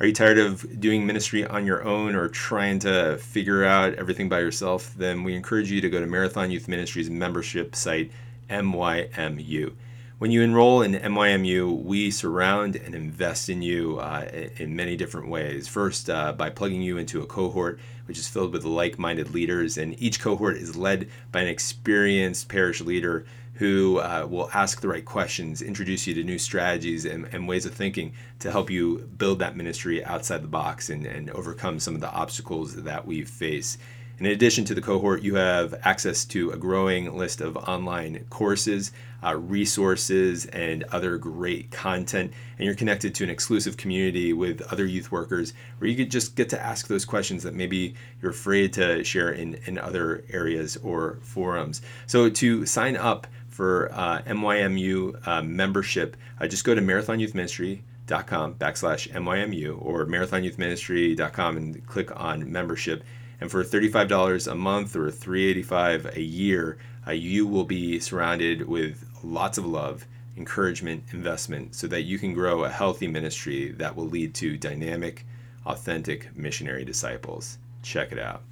Are you tired of doing ministry on your own or trying to figure out everything by yourself? Then we encourage you to go to Marathon Youth Ministries membership site, MYMU. When you enroll in MYMU, we surround and invest in you uh, in many different ways. First, uh, by plugging you into a cohort which is filled with like minded leaders, and each cohort is led by an experienced parish leader who uh, will ask the right questions, introduce you to new strategies and, and, ways of thinking to help you build that ministry outside the box and, and overcome some of the obstacles that we face. In addition to the cohort, you have access to a growing list of online courses, uh, resources, and other great content. And you're connected to an exclusive community with other youth workers where you could just get to ask those questions that maybe you're afraid to share in, in other areas or forums. So to sign up for uh, MYMU uh, membership, uh, just go to marathonyouthministry.com backslash MYMU or marathonyouthministry.com and click on membership and for $35 a month or $385 a year, uh, you will be surrounded with lots of love, encouragement, investment, so that you can grow a healthy ministry that will lead to dynamic, authentic missionary disciples. Check it out.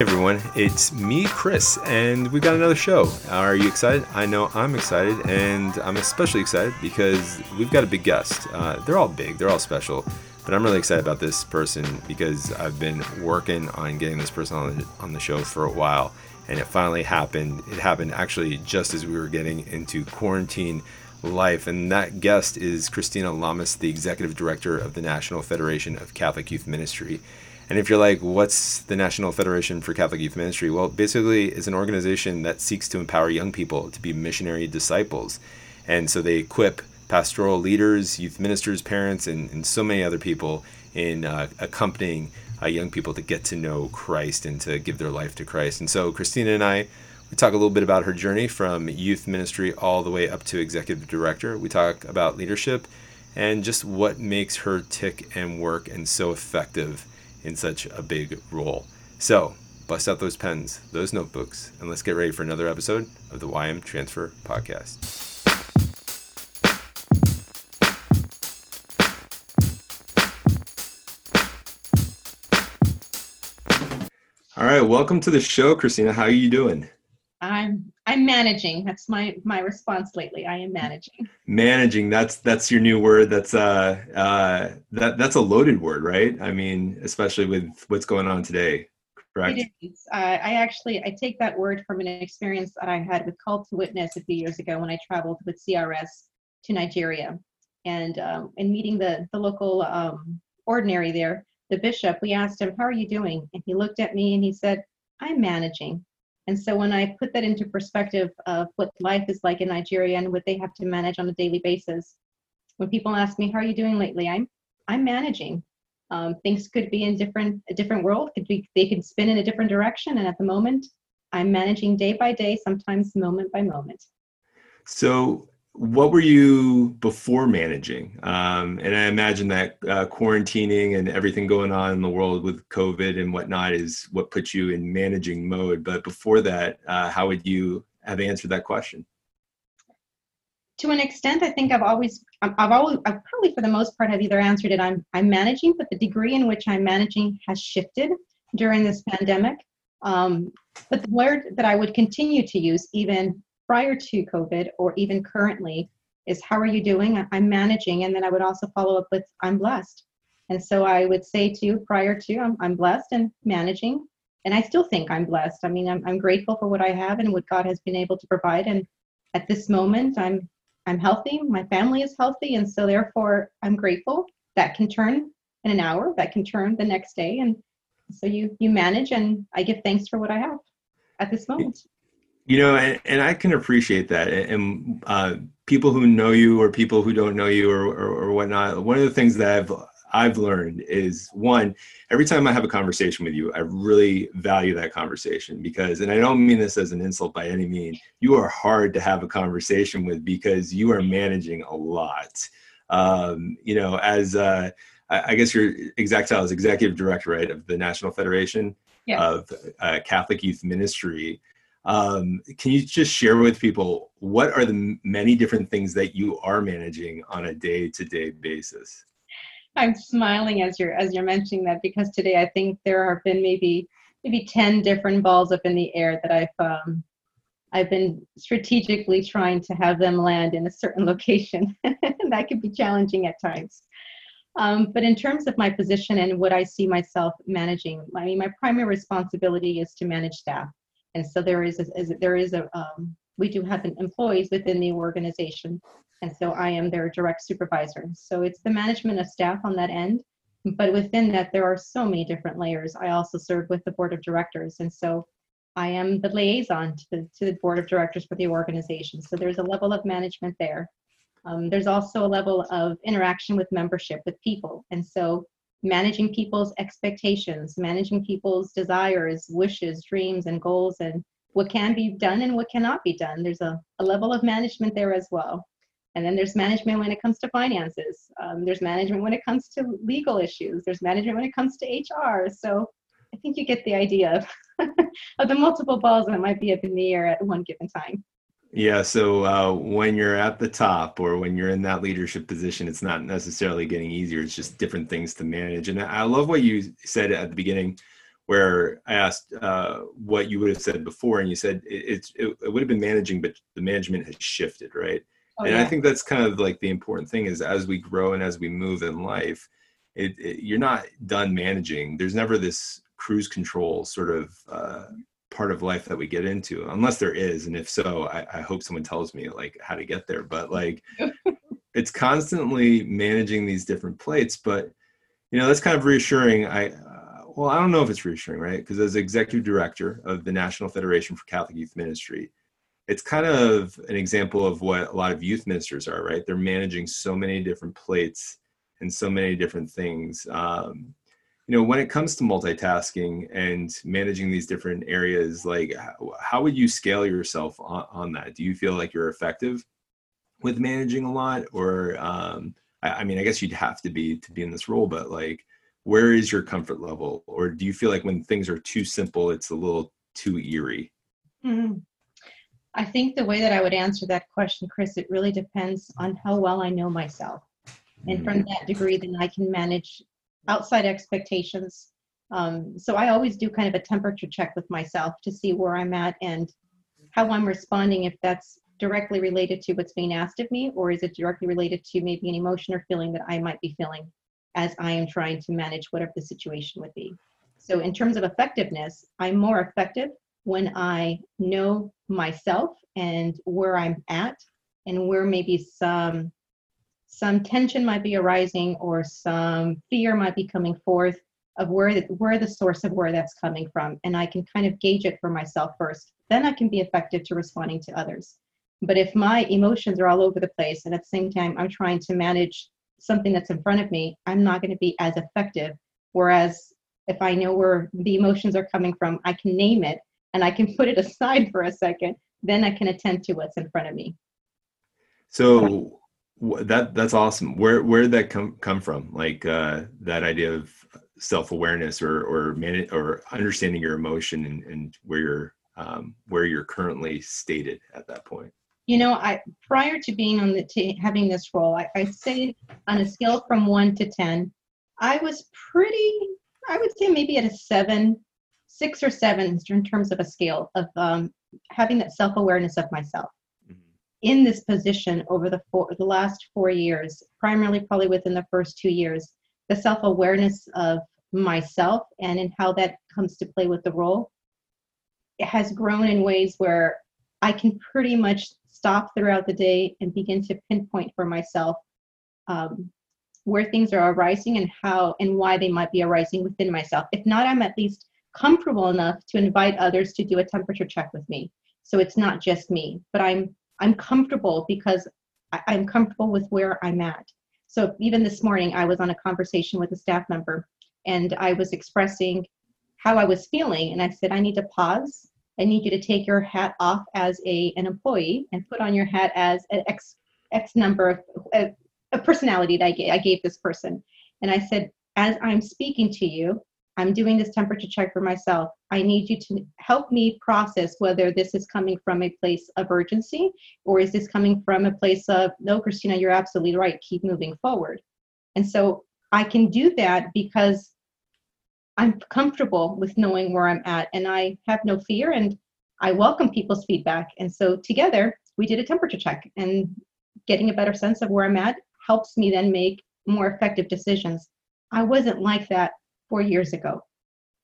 Everyone. It's me, Chris, and we've got another show. Are you excited? I know I'm excited, and I'm especially excited because we've got a big guest. Uh, they're all big, they're all special, but I'm really excited about this person because I've been working on getting this person on the, on the show for a while, and it finally happened. It happened actually just as we were getting into quarantine life, and that guest is Christina Lamas, the executive director of the National Federation of Catholic Youth Ministry. And if you're like, what's the National Federation for Catholic Youth Ministry? Well, basically, it's an organization that seeks to empower young people to be missionary disciples. And so they equip pastoral leaders, youth ministers, parents, and, and so many other people in uh, accompanying uh, young people to get to know Christ and to give their life to Christ. And so Christina and I, we talk a little bit about her journey from youth ministry all the way up to executive director. We talk about leadership and just what makes her tick and work and so effective in such a big role. So, bust out those pens, those notebooks, and let's get ready for another episode of the YM Transfer Podcast. All right, welcome to the show, Christina. How are you doing? I'm I'm managing. That's my my response lately. I am managing. Managing. That's that's your new word. That's uh uh that that's a loaded word, right? I mean, especially with what's going on today. Correct. It is. Uh, I actually I take that word from an experience that I had with Call to Witness a few years ago when I traveled with CRS to Nigeria, and um, in meeting the the local um, ordinary there, the bishop, we asked him, "How are you doing?" And he looked at me and he said, "I'm managing." And so when I put that into perspective of what life is like in Nigeria and what they have to manage on a daily basis, when people ask me, "How are you doing lately?" I'm I'm managing. Um, things could be in different a different world. Could be they could spin in a different direction, and at the moment, I'm managing day by day, sometimes moment by moment. So what were you before managing? Um, and I imagine that uh, quarantining and everything going on in the world with COVID and whatnot is what put you in managing mode. But before that, uh, how would you have answered that question? To an extent, I think I've always, I've always, I've probably for the most part have either answered it. I'm, I'm managing, but the degree in which I'm managing has shifted during this pandemic. Um, but the word that I would continue to use, even prior to COVID or even currently is how are you doing? I'm managing. And then I would also follow up with I'm blessed. And so I would say to you prior to I'm, I'm blessed and managing. And I still think I'm blessed. I mean, I'm, I'm grateful for what I have and what God has been able to provide. And at this moment, I'm I'm healthy. My family is healthy, and so therefore I'm grateful. That can turn in an hour. That can turn the next day, and so you you manage. And I give thanks for what I have at this moment you know and, and i can appreciate that and uh, people who know you or people who don't know you or, or, or whatnot one of the things that i've i've learned is one every time i have a conversation with you i really value that conversation because and i don't mean this as an insult by any means you are hard to have a conversation with because you are managing a lot. Um, you know as uh, I, guess your exact title is executive director right of the national federation of uh, catholic youth ministry Um, can you just share with people what are the many different things that you are managing on a day-to-day basis? I'm smiling as you're as you're mentioning that because today I think there have been maybe maybe 10 different balls up in the air that I've um, I've been strategically trying to have them land in a certain location. that could be challenging at times. Um, but in terms of my position and what I see myself managing, I mean, my primary responsibility is to manage staff. And so there is, a, is there is a, um, we do have employees within the organization. And so I am their direct supervisor. So it's the management of staff on that end. But within that, there are so many different layers. I also serve with the board of directors. And so I am the liaison to the, to the board of directors for the organization. So there's a level of management there. Um, there's also a level of interaction with membership, with people. And so managing people's expectations, managing people's desires, wishes, dreams, and goals, and what can be done and what cannot be done. There's a, a level of management there as well. And then there's management when it comes to finances. Um, there's management when it comes to legal issues. There's management when it comes to HR. So I think you get the idea of, of the multiple balls that might be up in the air at one given time. Yeah. So uh, when you're at the top or when you're in that leadership position, it's not necessarily getting easier. It's just different things to manage. And I love what you said at the beginning, where I asked uh, what you would have said before, and you said it, it's it, it, would have been managing, but the management has shifted, right? Oh, and yeah. I think that's kind of like the important thing is as we grow and as we move in life, it, you're not done managing. There's never this cruise control sort of uh, part of life that we get into unless there is and if so I, I, hope someone tells me like how to get there but like it's constantly managing these different plates but you know that's kind of reassuring. I uh, well i don't know if it's reassuring right? Because as executive director of the national federation for catholic youth ministry it's kind of an example of what a lot of youth ministers are right? They're managing so many different plates and so many different things. Um, you know when it comes to multitasking and managing these different areas like how would you scale yourself on, on that? Do you feel like you're effective with managing a lot? Or um, I, I, mean i guess you'd have to be to be in this role but like where is your comfort level? Or do you feel like when things are too simple it's a little too eerie? Mm-hmm. i think the way that i would answer that question chris it really depends on how well i know myself. And mm-hmm. from that degree then i can manage outside expectations. Um, so I always do kind of a temperature check with myself to see where I'm at and how I'm responding, if that's directly related to what's being asked of me, or is it directly related to maybe an emotion or feeling that I might be feeling as I am trying to manage whatever the situation would be. So, in terms of effectiveness, I'm more effective when I know myself and where I'm at and where maybe some some tension might be arising or some fear might be coming forth of where the, where the source of where that's coming from. And i can kind of gauge it for myself first. Then i can be effective to responding to others. But if my emotions are all over the place and at the same time i'm trying to manage something that's in front of me i'm not going to be as effective. Whereas if i know where the emotions are coming from i can name it and i can put it aside for a second. Then i can attend to what's in front of me. So that that's awesome. Where where did that come come from? Like uh, that idea of self awareness or or man or understanding your emotion and, and where you're um, where you're currently stated at that point. You know, I prior to being on the having this role, I, I say on a scale from one to ten, I was pretty. I would say maybe at a seven, six or seven in terms of a scale of um, having that self awareness of myself in this position over the four, the last four years, primarily probably within the first two years, the self-awareness of myself and in how that comes to play with the role it has grown in ways where I can pretty much stop throughout the day and begin to pinpoint for myself um, where things are arising and how and why they might be arising within myself. If not, I'm at least comfortable enough to invite others to do a temperature check with me. So it's not just me, but I'm I'm comfortable because I, I'm comfortable with where I'm at. So even this morning, I was on a conversation with a staff member and I was expressing how I was feeling. And I said, I need to pause. I need you to take your hat off as a, an employee and put on your hat as an X, X number of a, a personality that I gave, I gave this person. And I said, as I'm speaking to you, I'm doing this temperature check for myself. I need you to help me process whether this is coming from a place of urgency or is this coming from a place of, no, Christina, you're absolutely right. Keep moving forward. And so I can do that because I'm comfortable with knowing where I'm at and I have no fear and I welcome people's feedback. And so together we did a temperature check and getting a better sense of where I'm at helps me then make more effective decisions. I wasn't like that four years ago.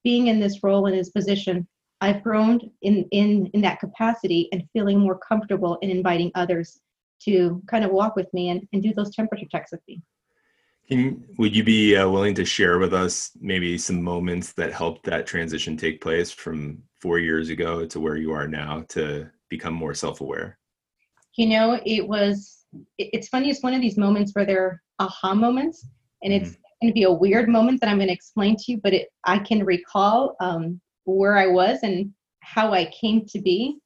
Being in this role in this position, I've grown in, in, in that capacity and feeling more comfortable in inviting others to kind of walk with me and, and do those temperature checks with me. Can, would you be uh, willing to share with us maybe some moments that helped that transition take place from four years ago to where you are now to become more self-aware? You know, it was, it's funny, it's one of these moments where they're aha moments and it's mm-hmm going to be a weird moment that I'm going to explain to you, but it, I can recall um, where I was and how I came to be.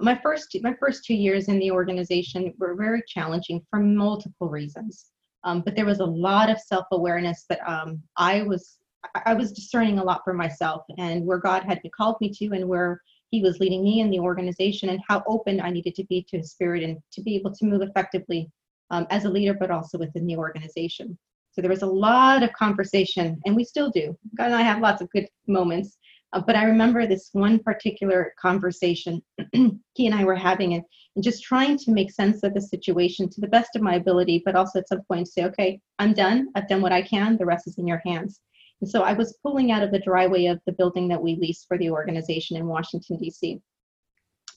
My first my first two years in the organization were very challenging for multiple reasons, um, but there was a lot of self awareness that um, I was I was discerning a lot for myself and where God had called me to and where He was leading me in the organization and how open I needed to be to His Spirit and to be able to move effectively um, as a leader, but also within the organization. So there was a lot of conversation, and we still do. God and I have lots of good moments. Uh, but I remember this one particular conversation he and I were having, and, and just trying to make sense of the situation to the best of my ability, but also at some point say, okay, I'm done. I've done what I can. The rest is in your hands. And so I was pulling out of the driveway of the building that we lease for the organization in Washington, D.C.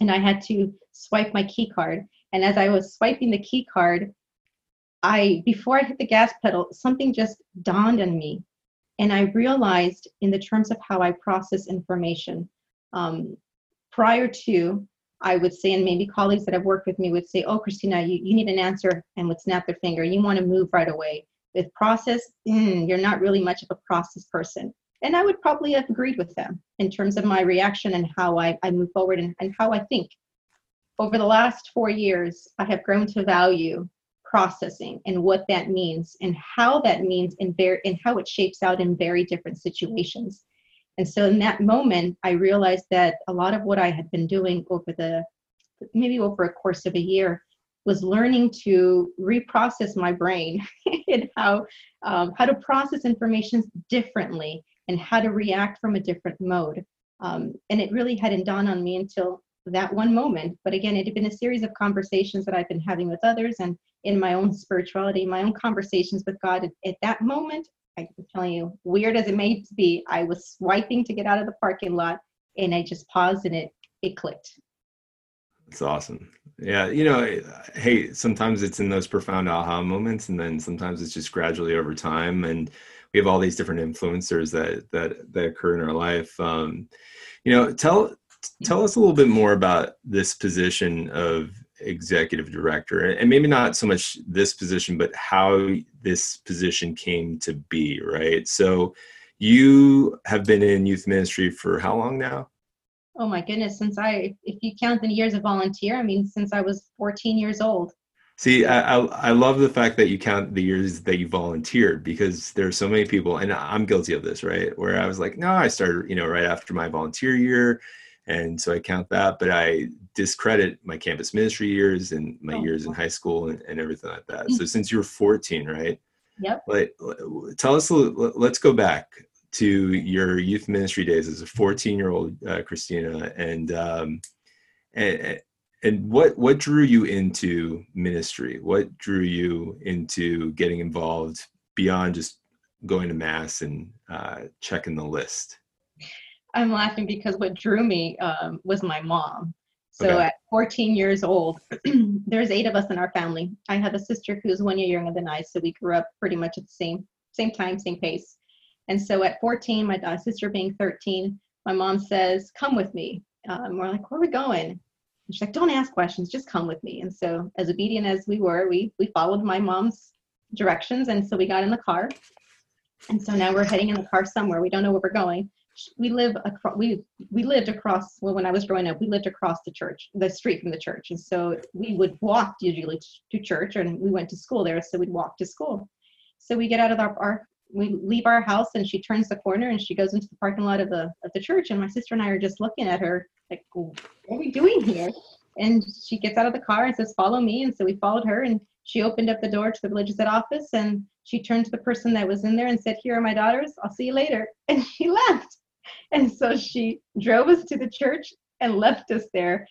And I had to swipe my key card. And as I was swiping the key card, I before I hit the gas pedal, something just dawned on me, and I realized in the terms of how I process information. Um, prior to, I would say, and maybe colleagues that have worked with me would say, "Oh, Christina, you, you need an answer," and would snap their finger. You want to move right away. With process, mm, you're not really much of a process person. And I would probably have agreed with them in terms of my reaction and how I, I move forward and, and how I think. Over the last four years, I have grown to value processing and what that means and how that means very and how it shapes out in very different situations and so in that moment i realized that a lot of what i had been doing over the maybe over a course of a year was learning to reprocess my brain and how um, how to process information differently and how to react from a different mode um, and it really hadn't dawned on me until that one moment. But again, it had been a series of conversations that I've been having with others and in my own spirituality, my own conversations with God. At, at that moment, I'm telling you, weird as it may be, I was swiping to get out of the parking lot and I just paused and it it clicked. It's awesome. Yeah, you know, hey, sometimes it's in those profound aha moments, and then sometimes it's just gradually over time. And we have all these different influencers that that that occur in our life. Um, you know, tell tell us a little bit more about this position of executive director and maybe not so much this position but how this position came to be right? So you have been in youth ministry for how long now? Oh my goodness since i if you count the years of volunteer i mean since i was 14 years old. See I, I, I love the fact that you count the years that you volunteered because there are so many people and i'm guilty of this right? Where i was like no i started you know right after my volunteer year and so I count that, but I discredit my campus ministry years and my oh. years in high school and, and everything like that. So mm. since you were 14, right? Yep. Like, tell us, let's go back to your youth ministry days as a 14 year old uh, Christina and, um, and, and what, what drew you into ministry? What drew you into getting involved beyond just going to mass and uh, checking the list? I'm laughing because what drew me um, was my mom. So okay. at 14 years old, there's eight of us in our family. I have a sister who's one year younger than I, so we grew up pretty much at the same same time, same pace. And so at 14, my uh, sister being 13, my mom says, "Come with me." Um, we're like, "Where are we going?" And she's like, "Don't ask questions, just come with me." And so, as obedient as we were, we we followed my mom's directions, and so we got in the car. And so now we're heading in the car somewhere. We don't know where we're going we live across we we lived across well when i was growing up we lived across the church the street from the church. And so we would walk usually to church and we went to school there so we'd walk to school. So we get out of our, our we leave our house and she turns the corner and she goes into the parking lot of the of the church. And my sister and I are just looking at her like what are we doing here? And she gets out of the car and says follow me. And so we followed her and she opened up the door to the religious ed office and she turned to the person that was in there and said here are my daughters. I'll see you later. And she left and so she drove us to the church and left us there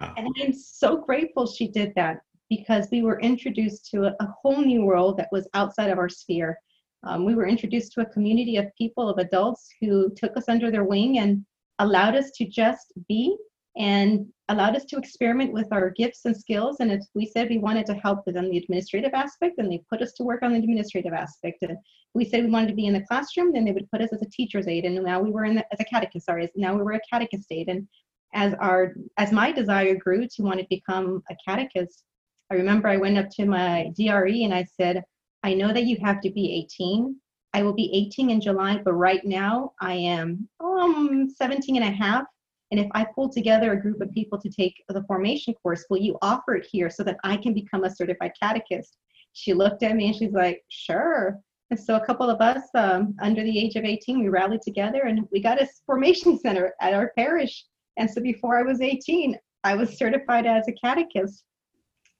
wow. and I'm so grateful she did that because we were introduced to a, a whole new world that was outside of our sphere um, we were introduced to a community of people, of adults who took us under their wing and allowed us to just be and allowed us to experiment with our gifts and skills. And if we said we wanted to help with on the administrative aspect, then they put us to work on the administrative aspect. And we said we wanted to be in the classroom, then they would put us as a teacher's aide. And now we were in the, as a catechist, sorry, now we were a catechist aide. And as our as my desire grew to want to become a catechist, I remember I went up to my DRE and I said, I know that you have to be 18. I will be 18 in July, but right now I am um 17 and a half. And if I pull together a group of people to take the formation course, will you offer it here so that I can become a certified catechist? She looked at me and she's like, sure. And so a couple of us um, under the age of 18, we rallied together and we got a formation center at our parish. And so before I was 18, I was certified as a catechist.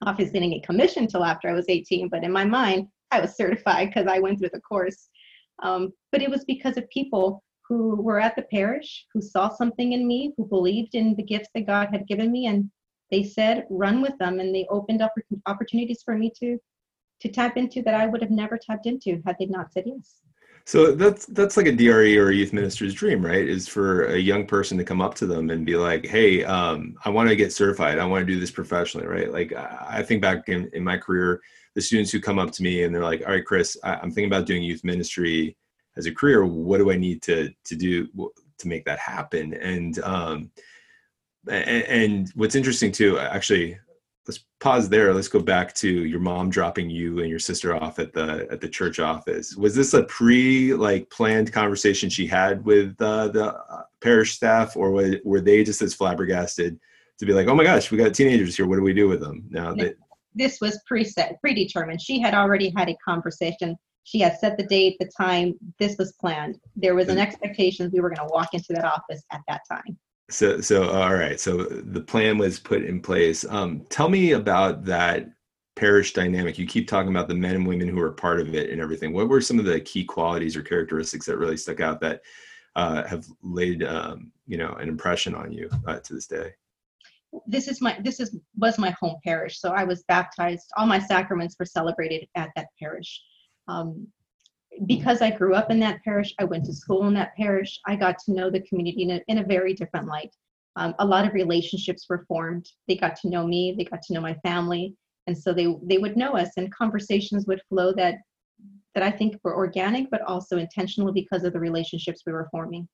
Obviously, didn't get commissioned till after I was 18, but in my mind, I was certified because I went through the course. Um, but it was because of people who were at the parish, who saw something in me, who believed in the gifts that God had given me, and they said, run with them. And they opened up opportunities for me to to tap into that I would have never tapped into had they not said yes. So that's that's like a DRE or a youth minister's dream, right? Is for a young person to come up to them and be like, "Hey, um, I want to get certified. I want to do this professionally." Right? Like I think back in, in my career, the students who come up to me and they're like, all right, Chris, I, am thinking about doing youth ministry as a career. What do I need to to do to make that happen? And um, and, and what's interesting too, actually, let's pause there. Let's go back to your mom dropping you and your sister off at the at the church office. Was this a pre like planned conversation she had with uh, the uh, parish staff, or were, were they just as flabbergasted to be like, oh my gosh, we got teenagers here. What do we do with them now? Yeah this was preset, predetermined. She had already had a conversation. She had set the date, the time. This was planned. There was an expectation we were going to walk into that office at that time. So, so all right. So the plan was put in place. Um, tell me about that parish dynamic. You keep talking about the men and women who are part of it and everything. What were some of the key qualities or characteristics that really stuck out that uh, have laid, um, you know, an impression on you uh, to this day? this is my this is was my home parish so i was baptized all my sacraments were celebrated at that parish um, because i grew up in that parish i went to school in that parish i got to know the community in a, in a very different light. Um, a lot of relationships were formed. They got to know me they got to know my family and so they they would know us and conversations would flow that that i think were organic but also intentional because of the relationships we were forming.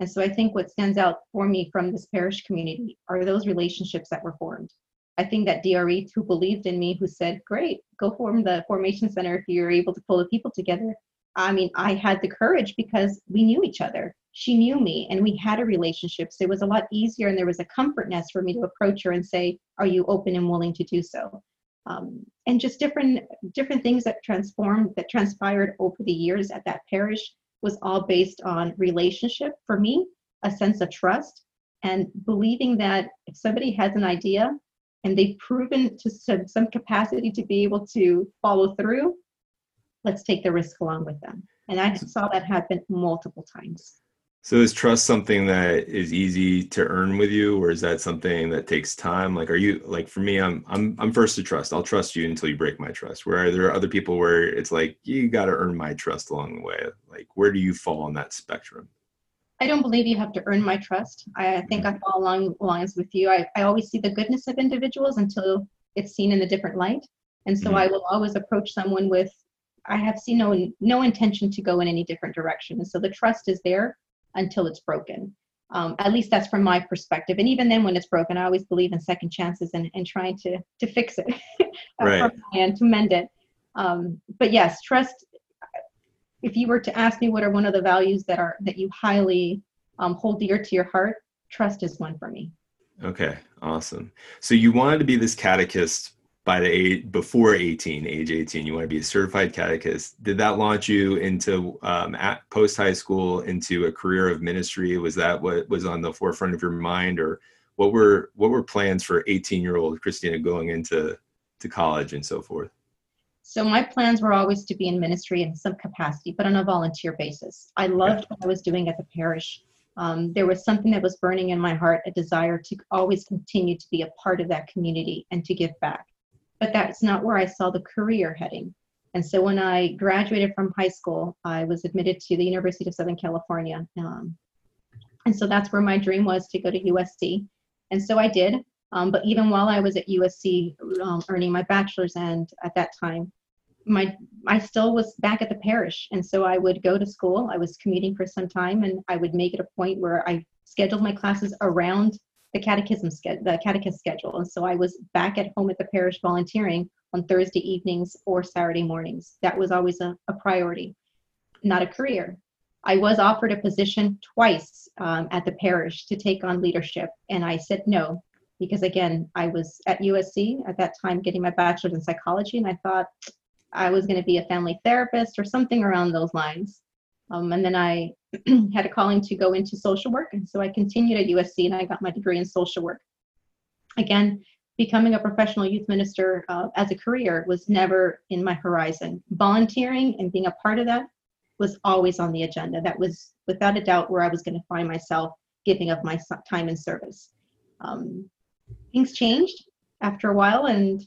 And so I think what stands out for me from this parish community are those relationships that were formed. I think that DRE who believed in me, who said, Great, go form the formation center if you're able to pull the people together. I mean, I had the courage because we knew each other. She knew me and we had a relationship. So it was a lot easier and there was a comfort nest for me to approach her and say, Are you open and willing to do so? Um, and just different different things that transformed that transpired over the years at that parish was all based on relationship for me, a sense of trust, and believing that if somebody has an idea and they've proven to some, some capacity to be able to follow through, let's take the risk along with them. And I saw that happen multiple times. So is trust something that is easy to earn with you, or is that something that takes time? Like, are you like for me? I'm I'm I'm first to trust. I'll trust you until you break my trust. Where are there are other people where it's like you got to earn my trust along the way. Like, where do you fall on that spectrum? I don't believe you have to earn my trust. I, think I fall along lines with you. I, I always see the goodness of individuals until it's seen in a different light, and so mm-hmm. I will always approach someone with I have seen no no intention to go in any different direction, and so the trust is there until it's broken. Um, at least that's from my perspective. And even then, when it's broken, I always believe in second chances and, and trying to to fix it right. and to mend it. Um, but yes, trust. If you were to ask me what are one of the values that are that you highly um, hold dear to your heart, trust is one for me. Okay, awesome. So you wanted to be this catechist by the age before 18 age 18 you want to be a certified catechist did that launch you into um, at post high school into a career of ministry was that what was on the forefront of your mind or what were what were plans for 18 year old christina going into to college and so forth so my plans were always to be in ministry in some capacity but on a volunteer basis i loved what i was doing at the parish um, there was something that was burning in my heart a desire to always continue to be a part of that community and to give back but that's not where I saw the career heading. And so when I graduated from high school, I was admitted to the University of Southern California. Um, and so that's where my dream was to go to USC. And so I did. Um, but even while I was at USC um, earning my bachelor's and at that time, my I still was back at the parish. And so I would go to school. I was commuting for some time and I would make it a point where I scheduled my classes around the catechism schedule, the catechist schedule. And so I was back at home at the parish volunteering on Thursday evenings or Saturday mornings. That was always a, a priority, not a career. I was offered a position twice um, at the parish to take on leadership, and I said no because again, I was at USC at that time getting my bachelor's in psychology, and I thought I was going to be a family therapist or something around those lines. Um, and then I had a calling to go into social work. And so I continued at USC and I got my degree in social work. Again, becoming a professional youth minister uh, as a career was never in my horizon. Volunteering and being a part of that was always on the agenda. That was without a doubt where I was going to find myself giving of my time and service. Um, things changed after a while and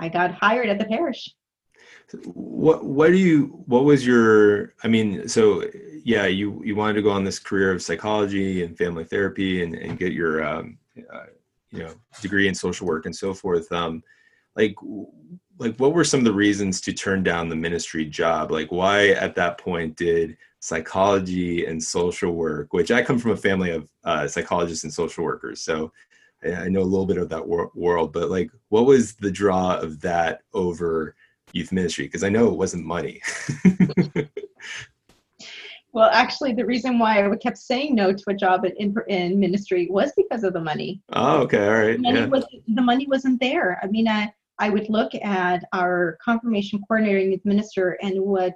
I got hired at the parish. What what do you what was your i mean so yeah you you wanted to go on this career of psychology and family therapy and, and get your um, uh, you know degree in social work and so forth. Um like like what were some of the reasons to turn down the ministry job? Like why at that point did psychology and social work which i come from a family of uh, psychologists and social workers so I know a little bit of that wor- world but like what was the draw of that over youth ministry? Because I know it wasn't money. well, actually, the reason why I kept saying no to a job in, in ministry was because of the money. Oh, okay, all right. The money, yeah. was, the money wasn't there. I mean, I, I would look at our confirmation coordinator youth minister and what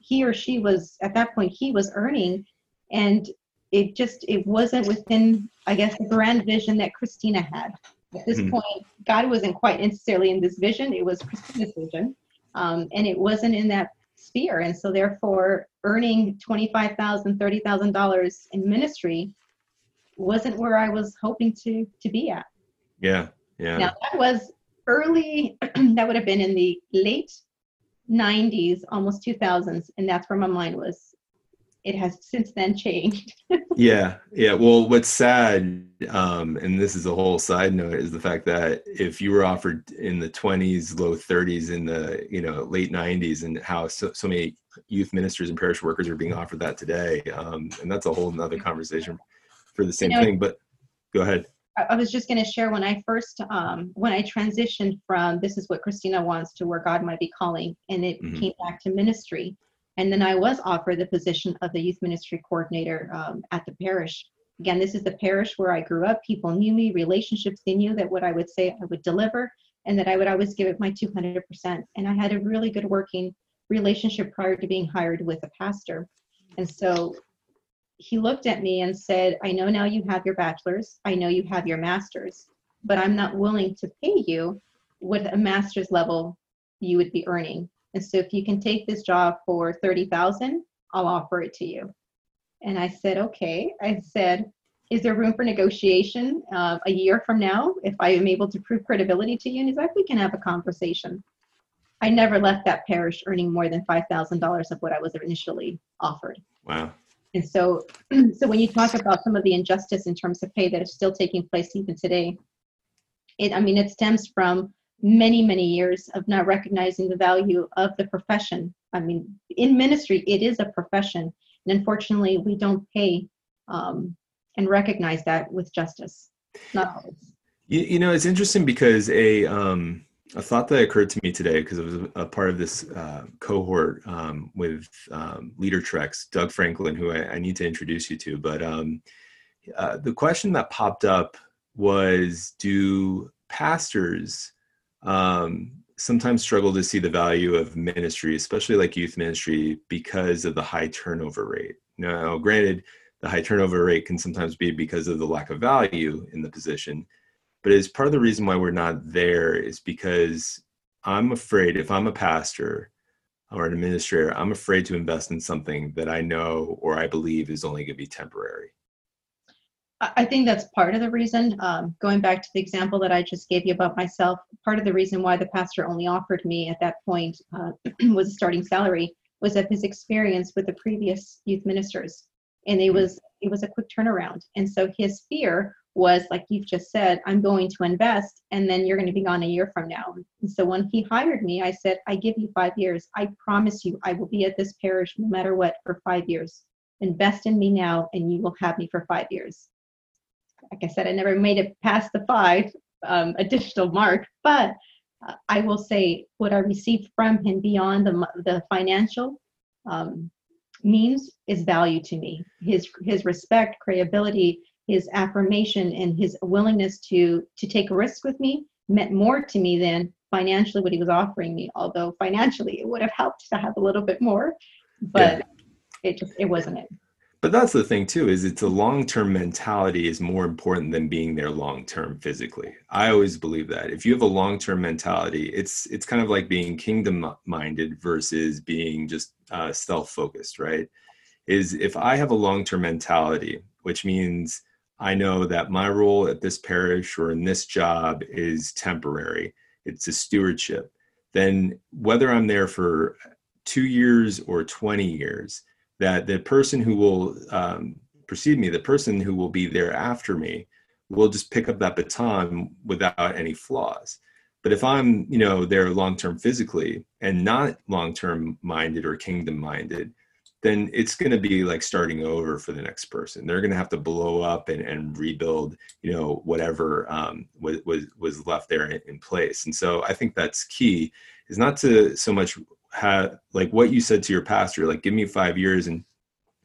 he or she was at that point he was earning, and it just it wasn't within I guess the grand vision that Christina had. At this mm-hmm. point, God wasn't quite necessarily in this vision; it was Christina's vision, um, and it wasn't in that sphere. And so, therefore, earning twenty-five thousand, thirty thousand dollars in ministry wasn't where I was hoping to to be at. Yeah, yeah. Now that was early. that would have been in the late '90s, almost 2000s, and that's where my mind was it has since then changed. yeah, yeah. Well, what's sad, um, and this is a whole side note, is the fact that if you were offered in the 20s, low 30s, in the you know late 90s, and how so, so many youth ministers and parish workers are being offered that today, um, and that's a whole nother conversation for the same you know, thing. But go ahead. I was just going to share when I first, um, when I transitioned from this is what Christina wants to where God might be calling, and it mm-hmm. came back to ministry and then I was offered the position of the youth ministry coordinator um, at the parish. Again, this is the parish where I grew up. People knew me, relationships, they knew that what I would say I would deliver and that I would always give it my 200%. And I had a really good working relationship prior to being hired with a pastor. And so he looked at me and said, I know now you have your bachelor's, I know you have your master's, but I'm not willing to pay you what a master's level you would be earning. And so if you can take this job for 30,000, I'll offer it to you. And I said, okay. I said, is there room for negotiation uh, a year from now if I am able to prove credibility to you? And he's like, we can have a conversation. I never left that parish earning more than $5,000 of what I was initially offered. Wow. And so, so when you talk about some of the injustice in terms of pay that is still taking place even today, it, I mean, it stems from many, many years of not recognizing the value of the profession. I mean, in ministry, it is a profession. And unfortunately, we don't pay um, and recognize that with justice. Not always. You, you know, it's interesting because a, um, a thought that occurred to me today, because it was a part of this uh, cohort um, with um, LeaderTreks, Doug Franklin, who I, I, need to introduce you to. But um, uh, the question that popped up was do pastors um, sometimes struggle to see the value of ministry, especially like youth ministry, because of the high turnover rate. Now, granted, the high turnover rate can sometimes be because of the lack of value in the position, but it's part of the reason why we're not there is because I'm afraid if I'm a pastor or an administrator, I'm afraid to invest in something that I know or I believe is only going to be temporary. I think that's part of the reason. Um, going back to the example that I just gave you about myself, part of the reason why the pastor only offered me at that point uh, was a starting salary was of his experience with the previous youth ministers, and it was it was a quick turnaround. And so his fear was like you've just said, I'm going to invest, and then you're going to be gone a year from now. And so when he hired me, I said, I give you five years. I promise you, I will be at this parish no matter what for five years. Invest in me now, and you will have me for five years like I said, I never made it past the five um, additional mark, but uh, I will say what I received from him beyond the, the financial um, means is value to me. His his respect, credibility, his affirmation, and his willingness to to take a risk with me meant more to me than financially what he was offering me. Although financially it would have helped to have a little bit more, but yeah. it just it wasn't it but that's the thing too is it's a long-term mentality is more important than being there long-term physically. I always believe that. If you have a long-term mentality it's it's kind of like being kingdom minded versus being just uh, self-focused right? Is if i have a long-term mentality which means i know that my role at this parish or in this job is temporary it's a stewardship then whether i'm there for two years or 20 years that the person who will um, precede me, the person who will be there after me, will just pick up that baton without any flaws. But if I'm, you know, there long term physically and not long term minded or kingdom minded, then it's going to be like starting over for the next person. They're going to have to blow up and, and rebuild, you know, whatever um, was, was was left there in, in place. And so I think that's key is not to so much had like what you said to your pastor, like give me five years and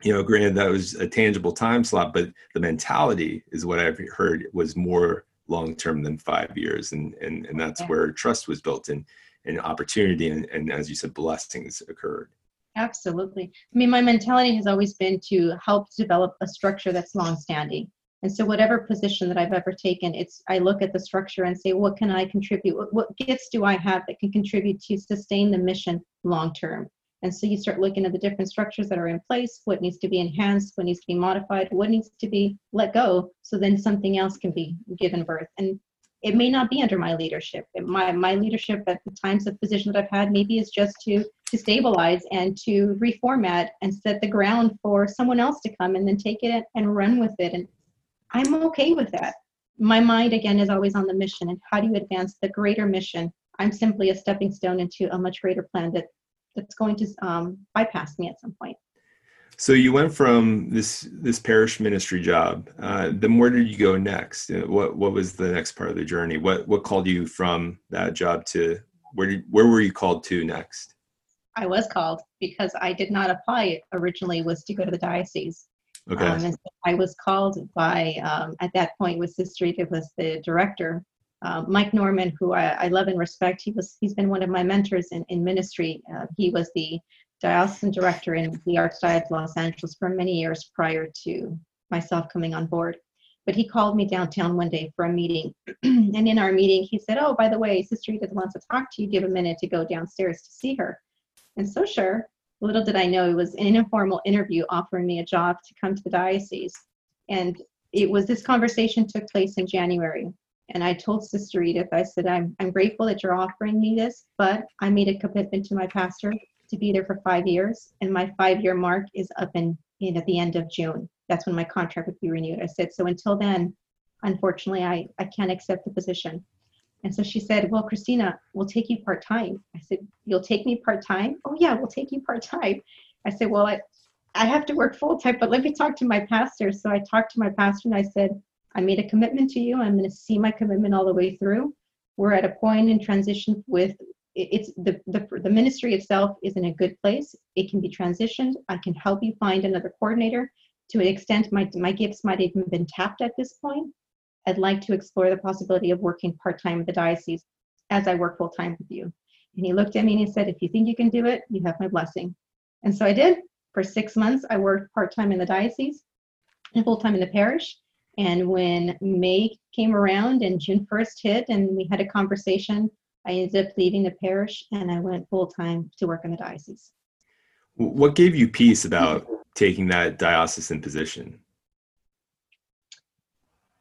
you know, granted that was a tangible time slot, but the mentality is what I've heard was more long term than five years. And and and that's yeah. where trust was built and and opportunity and, and as you said, blessings occurred. Absolutely. I mean, my mentality has always been to help develop a structure that's long standing. And so whatever position that I've ever taken, it's I look at the structure and say, what can I contribute? What, what gifts do I have that can contribute to sustain the mission long term? And so you start looking at the different structures that are in place, what needs to be enhanced, what needs to be modified, what needs to be let go, so then something else can be given birth. And it may not be under my leadership. It, my my leadership at the times of position that I've had maybe is just to to stabilize and to reformat and set the ground for someone else to come and then take it and run with it and I'm okay with that. My mind, again, is always on the mission and how do you advance the greater mission? I'm simply a stepping stone into a much greater plan that, that's going to um, bypass me at some point. So you went from this this parish ministry job. Uh, then where did you go next? Uh, what what was the next part of the journey? What what called you from that job to where did where were you called to next? I was called because I did not apply originally was to go to the diocese. Okay. Um, and so I was called by, um, at that point, was Sister Edith was the director. Uh, Mike Norman, who I, I, love and respect, he was he's been one of my mentors in, in ministry. Uh, he was the diocesan director in the Archdiocese of Los Angeles for many years prior to myself coming on board. But he called me downtown one day for a meeting, and in our meeting, he said, "Oh, by the way, Sister Edith wants to talk to you. Give a minute to go downstairs to see her." And so sure, little did I know it was an informal interview offering me a job to come to the diocese. And it was this conversation took place in January. And I told Sister Edith, I said, I'm, I'm grateful that you're offering me this, but I made a commitment to my pastor to be there for five years. And my five year mark is up in, in at the end of June. That's when my contract would be renewed. I said, so until then, unfortunately, I, I can't accept the position. And so she said, Well, Christina, we'll take you part time. I said, You'll take me part time? Oh, yeah, we'll take you part time. I said, Well, I, I have to work full time, but let me talk to my pastor. So I talked to my pastor and I said, I made a commitment to you. I'm going to see my commitment all the way through. We're at a point in transition with it's the, the the ministry itself is in a good place. It can be transitioned. I can help you find another coordinator. To an extent, my my gifts might have even been tapped at this point I'd like to explore the possibility of working part time at the diocese as I work full time with you. And he looked at me and he said, If you think you can do it, you have my blessing. And so I did. For six months, I worked part time in the diocese and full time in the parish. And when May came around and June 1st hit, and we had a conversation, I ended up leaving the parish and I went full time to work in the diocese. What gave you peace about taking that diocesan position?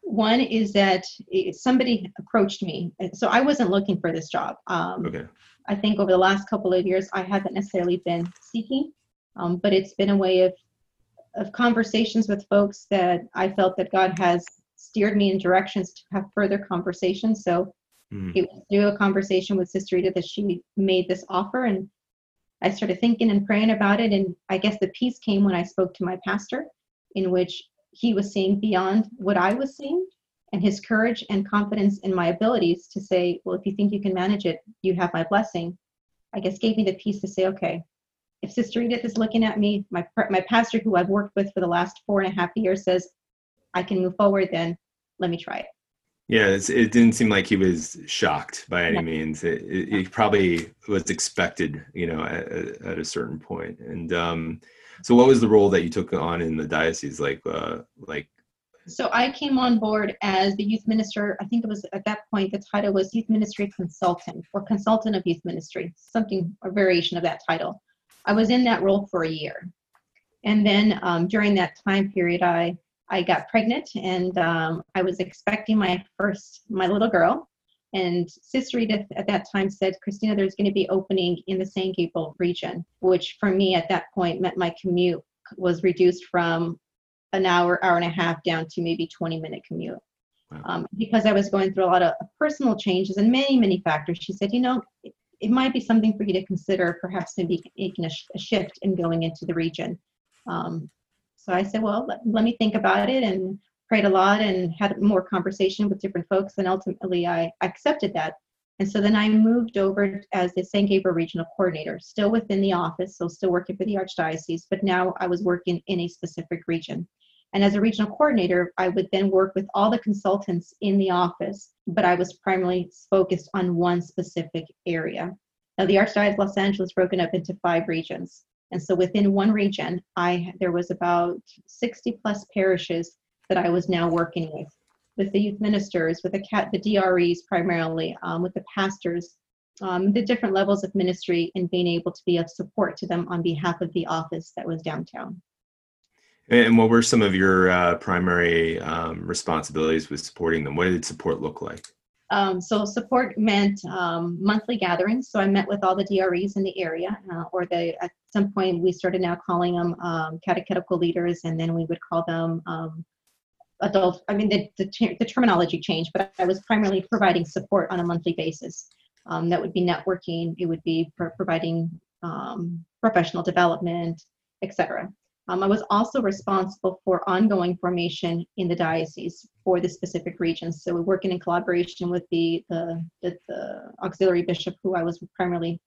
One is that somebody approached me. So I wasn't looking for this job. Um, okay. I think over the last couple of years, I haven't necessarily been seeking, um, but it's been a way of of conversations with folks that I felt that God has steered me in directions to have further conversations. So mm. it was through a conversation with Sister Rita that she made this offer, and I started thinking and praying about it. And I guess the peace came when I spoke to my pastor, in which he was seeing beyond what I was seeing, and his courage and confidence in my abilities to say, "Well, if you think you can manage it, you have my blessing." I guess gave me the peace to say, "Okay, if Sister Edith is looking at me, my my pastor who I've worked with for the last four and a half years says I can move forward, then let me try it. Yeah, it didn't seem like he was shocked by any means. It, it, it, probably was expected, you know, at, at a certain point. And um, so, what was the role that you took on in the diocese? Like, uh, like. So I came on board as the youth minister. I think it was at that point the title was youth ministry consultant or consultant of youth ministry, something a variation of that title. I was in that role for a year. And then um, during that time period, I, I got pregnant and um, I was expecting my first, my little girl. And Sister Edith at that time said, Christina, there's going to be opening in the San Gabriel region, which for me at that point meant my commute was reduced from an hour, hour and a half down to maybe 20 minute commute. Wow. Um, because I was going through a lot of personal changes and many, many factors. She said, you know, it might be something for you to consider, perhaps maybe making a, sh- a shift in going into the region. Um, so I said, well, let, let, me think about it and prayed a lot and had more conversation with different folks. And ultimately, I accepted that. And so then I moved over as the San Gabriel Regional Coordinator, still within the office, so still working for the Archdiocese, but now I was working in a specific region. And as a regional coordinator, I would then work with all the consultants in the office, but I was primarily focused on one specific area. Now, the Archdiocese of Los Angeles broken up into five regions. And so within one region, I there was about 60 plus parishes that I was now working with, with the youth ministers, with the cat, the DREs primarily, um, with the pastors, um, the different levels of ministry, and being able to be of support to them on behalf of the office that was downtown. And what were some of your uh, primary um, responsibilities with supporting them? What did support look like? Um, so support meant um, monthly gatherings. So I met with all the DREs in the area, uh, or the at some point we started now calling them um, catechetical leaders, and then we would call them um, adult. I mean, the, the, the, terminology changed, but I was primarily providing support on a monthly basis. Um, that would be networking. It would be pro- providing um, professional development, etc. Um, I was also responsible for ongoing formation in the diocese for the specific regions. So we're working in collaboration with the, the, the, the auxiliary bishop who I was primarily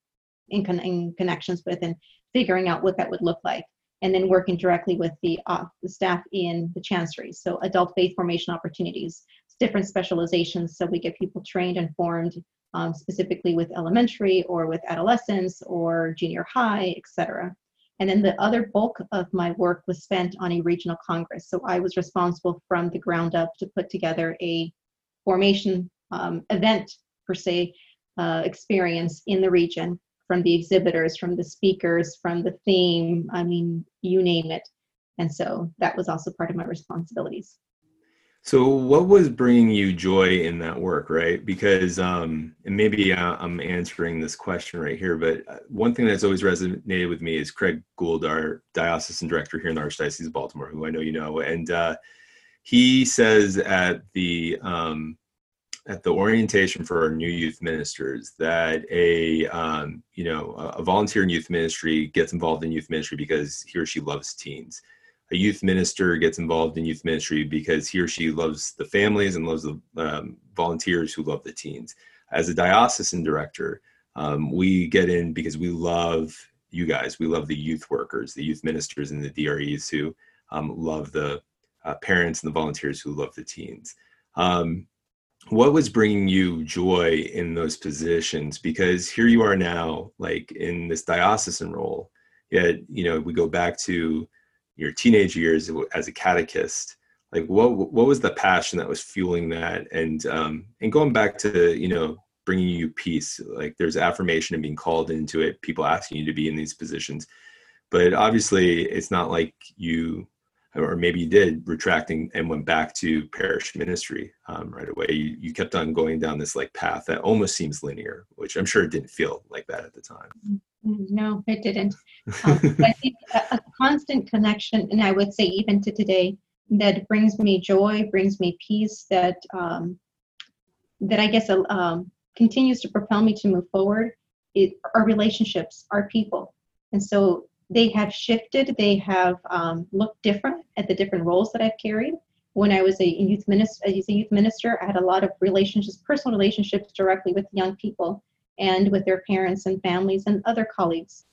in, con- in, connections with and figuring out what that would look like. And then working directly with the, uh, the staff in the chancery. So adult faith formation opportunities, different specializations. So we get people trained and formed um, specifically with elementary or with adolescents or junior high, etc. And then the other bulk of my work was spent on a regional congress. So I was responsible from the ground up to put together a formation um, event, per se, uh, experience in the region from the exhibitors, from the speakers, from the theme, I mean, you name it. And so that was also part of my responsibilities. So, what was bringing you joy in that work, right? Because, um, and maybe uh, I'm answering this question right here, but uh, one thing that's always resonated with me is Craig Gould, our diocesan director here in the Archdiocese of Baltimore, who I know you know, and uh, he says at the um, at the orientation for our new youth ministers that a um, you know a volunteer in youth ministry gets involved in youth ministry because he or she loves teens a youth minister gets involved in youth ministry because he or she loves the families and loves the um, volunteers who love the teens. As a diocesan director, um, we get in because we love you guys. We love the youth workers, the youth ministers, and the DREs who um, love the uh, parents and the volunteers who love the teens. Um, what was bringing you joy in those positions? Because here you are now, like in this diocesan role. Yet, you know, we go back to your teenage years as a catechist. Like, what what was the passion that was fueling that? And um, and going back to you know bringing you peace. Like, there's affirmation and being called into it. People asking you to be in these positions, but obviously, it's not like you or maybe you did retracting and went back to parish ministry um, right away. You, you kept on going down this like path that almost seems linear which i'm sure it didn't feel like that at the time. No it didn't. Um, i think a, a, constant connection and i would say even to today that brings me joy brings me peace that um, that i guess uh, um, continues to propel me to move forward. It, our relationships our people. And so they have shifted. They have um, looked different at the different roles that I've carried. When I was a youth minister, as a youth minister, I had a lot of relationships, personal relationships directly with young people and with their parents and families and other colleagues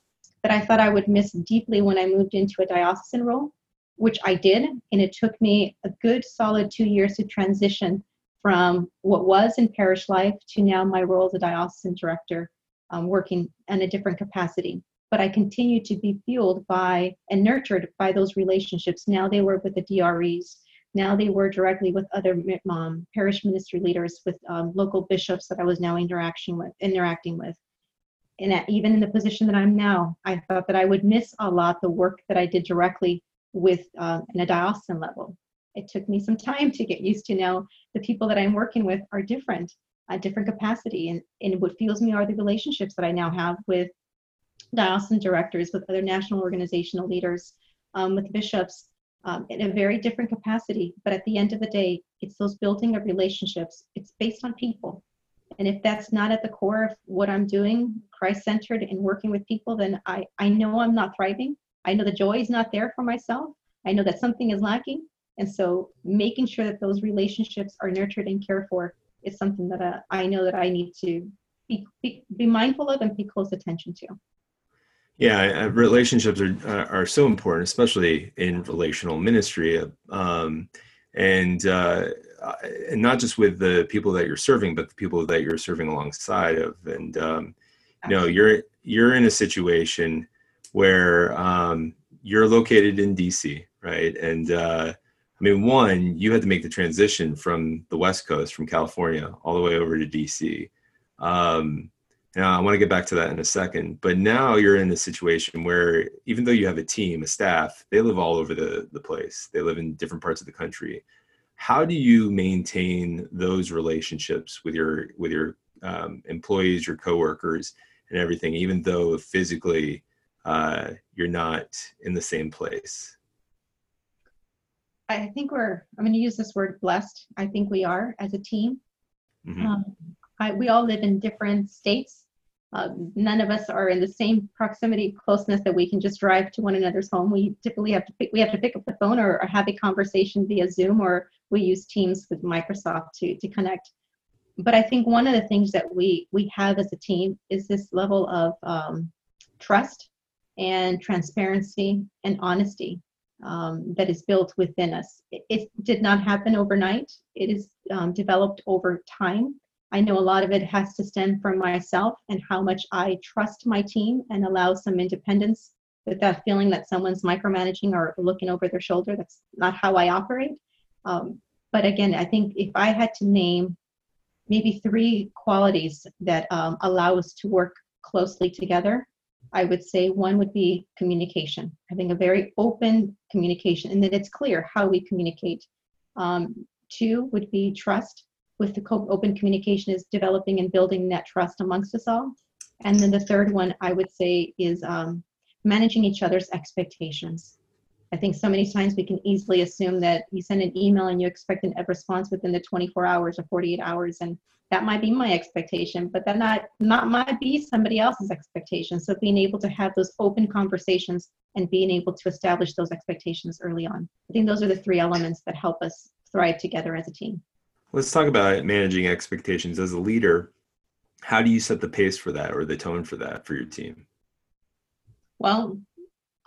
that I thought I would miss deeply when I moved into a diocesan role, which I did. And it took me a good solid two years to transition from what was in parish life to now my role as a diocesan director, um, working in a different capacity but I continue to be fueled by and nurtured by those relationships. Now they work with the DREs. Now they work directly with other um, parish ministry leaders, with um, local bishops that I was now interacting with. Interacting with, and at, even in the position that I'm now, I thought that I would miss a lot the work that I did directly with uh, in a diocesan level. It took me some time to get used to now the people that I'm working with are different, a different capacity, and, and what fuels me are the relationships that I now have with diocesan directors, with other national organizational leaders, um, with bishops um, in a very different capacity. But at the end of the day, it's those building of relationships. It's based on people. And if that's not at the core of what I'm doing, Christ centered and working with people, then I, I know I'm not thriving. I know the joy is not there for myself. I know that something is lacking. And so making sure that those relationships are nurtured and cared for is something that uh, I know that I need to be, be, be mindful of and pay close attention to. Yeah, uh, relationships are uh, are so important, especially in relational ministry, um, and uh, not just with the people that you're serving, but the people that you're serving alongside of. And um, you know, you're you're in a situation where um, you're located in DC, right? And uh, I mean, one, you had to make the transition from the West Coast, from California, all the way over to DC. Um, now, I want to get back to that in a second, but now you're in a situation where even though you have a team, a staff, they live all over the, the place. They live in different parts of the country. How do you maintain those relationships with your with your um, employees, your coworkers, and everything, even though physically uh, you're not in the same place? I think we're. I'm going to use this word blessed. I think we are as a team. Mm-hmm. Um, I, we all live in different states um, none of us are in the same proximity closeness that we can just drive to one another's home. We typically have to pick, we have to pick up the phone or, or have a conversation via Zoom, or we use Teams with Microsoft to to connect. But I think one of the things that we we have as a team is this level of um, trust and transparency and honesty um, that is built within us. It, it, did not happen overnight. It is um, developed over time I know a lot of it has to stem from myself and how much I trust my team and allow some independence without feeling that someone's micromanaging or looking over their shoulder. That's not how I operate. Um, but again, I think if I had to name maybe three qualities that um, allow us to work closely together, I would say one would be communication, having a very open communication and that it's clear how we communicate. Um, two would be trust with the open communication is developing and building that trust amongst us all. And then the third one I would say is um, managing each other's expectations. I think so many times we can easily assume that you send an email and you expect an response within the 24 hours or 48 hours, and that might be my expectation, but that not not might be somebody else's expectation. So being able to have those open conversations and being able to establish those expectations early on, I think those are the three elements that help us thrive together as a team. Let's talk about managing expectations as a leader. How do you set the pace for that or the tone for that for your team? Well,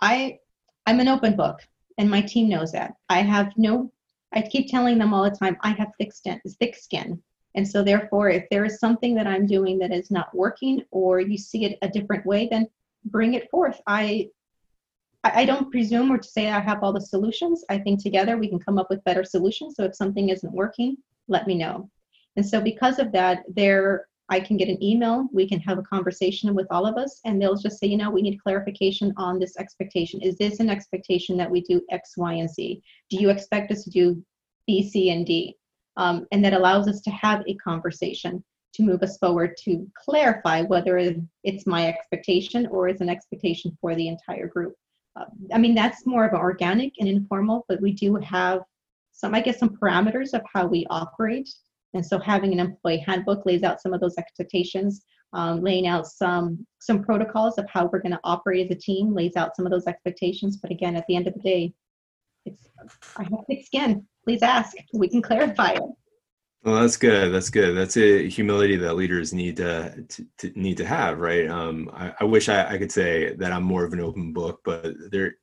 I I'm an open book and my team knows that. I have no I keep telling them all the time, I have thick skin, thick skin. And so therefore, if there is something that I'm doing that is not working or you see it a different way, then bring it forth. I I don't presume or to say I have all the solutions. I think together we can come up with better solutions. So if something isn't working, let me know. And so because of that, there I can get an email, we can have a conversation with all of us, and they'll just say, you know, we need clarification on this expectation. Is this an expectation that we do X, Y, and Z? Do you expect us to do B, C, and D? Um, and that allows us to have a conversation to move us forward to clarify whether it's my expectation or it's an expectation for the entire group. Uh, I mean, that's more of an organic and informal, but we do have some, I guess, some parameters of how we operate and so having an employee handbook lays out some of those expectations, um, laying out some some protocols of how we're going to operate as a team, lays out some of those expectations. But again, at the end of the day, it's I have thick skin. Please ask. We can clarify it. Well, that's good. That's good. That's a humility that leaders need to, to, to need to have, right? Um, I, I wish I, I could say that I'm more of an open book, but there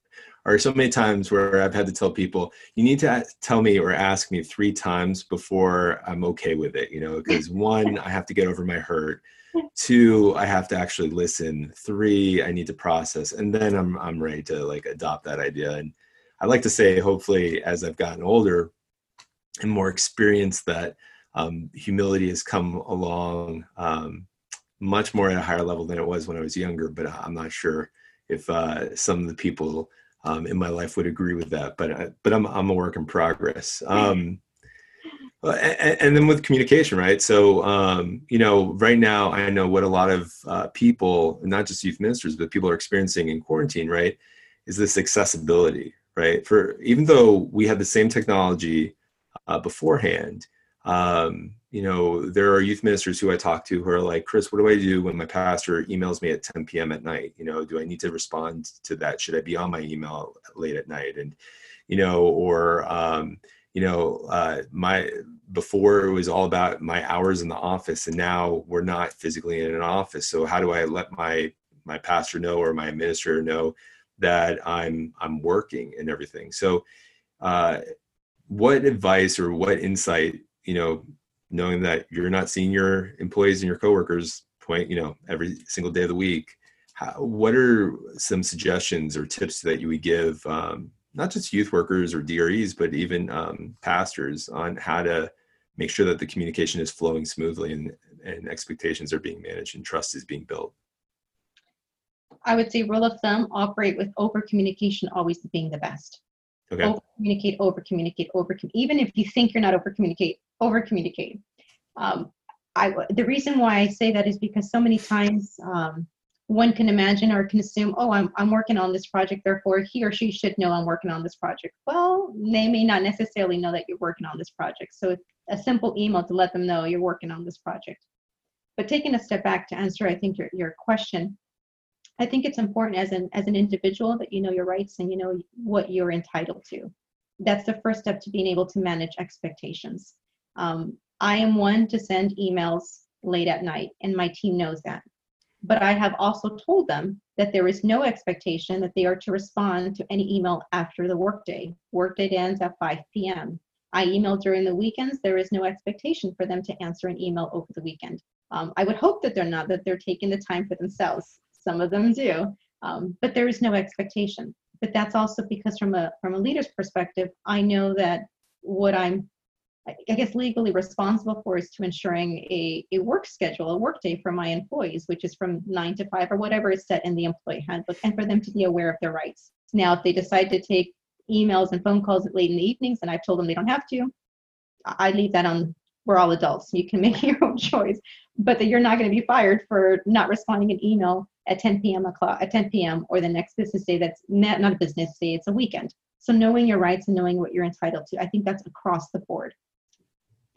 are so many times where I've had to tell people, you need to tell me or ask me three times before I'm okay with it, you know, because one, I have to get over my hurt. Two, I have to actually listen. Three, I need to process. And then I'm, I'm ready to like adopt that idea. And I like to say, hopefully, as I've gotten older and more experienced, that um, humility has come along um, much more at a higher level than it was when I was younger. But I'm not sure if uh, some of the people um, in my life would agree with that. But I, but I'm I'm a work in progress. Um, and, and, then with communication, right? So um, you know, right now I know what a lot of uh, people, not just youth ministers, but people are experiencing in quarantine, right? Is this accessibility, right? For even though we had the same technology uh, beforehand, um, you know, there are youth ministers who I talk to who are like, Chris, what do I do when my pastor emails me at 10 p.m. at night? You know, do I need to respond to that? Should I be on my email late at night? And, you know, or, um, you know, uh, my before it was all about my hours in the office, and now we're not physically in an office. So how do I let my my pastor know or my administrator know that I'm I'm working and everything? So, uh, what advice or what insight you know knowing that you're not seeing your employees and your coworkers point you know every single day of the week how, what are some suggestions or tips that you would give um, not just youth workers or dres but even um, pastors on how to make sure that the communication is flowing smoothly and, and expectations are being managed and trust is being built i would say rule of thumb operate with over communication always being the best Okay. Over communicate, over communicate, over even if you think you're not over communicate, over communicate. Um, I the reason why I say that is because so many times um, one can imagine or can assume, oh, I'm I'm working on this project, therefore he or she should know I'm working on this project. Well, they may not necessarily know that you're working on this project. So a simple email to let them know you're working on this project. But taking a step back to answer, I think your your question, I think it's important as an as an individual that you know your rights and you know what you're entitled to. That's the first step to being able to manage expectations. Um, I am one to send emails late at night, and my team knows that. But I have also told them that there is no expectation that they are to respond to any email after the workday. Workday ends at 5 p.m. I email during the weekends. There is no expectation for them to answer an email over the weekend. Um, I would hope that they're not, that they're taking the time for themselves. Some of them do, um, but there is no expectation. But that's also because from a from a leader's perspective, I know that what I'm I guess legally responsible for is to ensuring a, a work schedule, a work day for my employees, which is from nine to five or whatever is set in the employee handbook, and for them to be aware of their rights. Now, if they decide to take emails and phone calls late in the evenings, and I've told them they don't have to, I leave that on. We're all adults. You can make your own choice, but that you're not going to be fired for not responding an email at 10 p.m. o'clock at 10 p.m. or the next business day that's not, not a business day, it's a weekend. So knowing your rights and knowing what you're entitled to, I think that's across the board.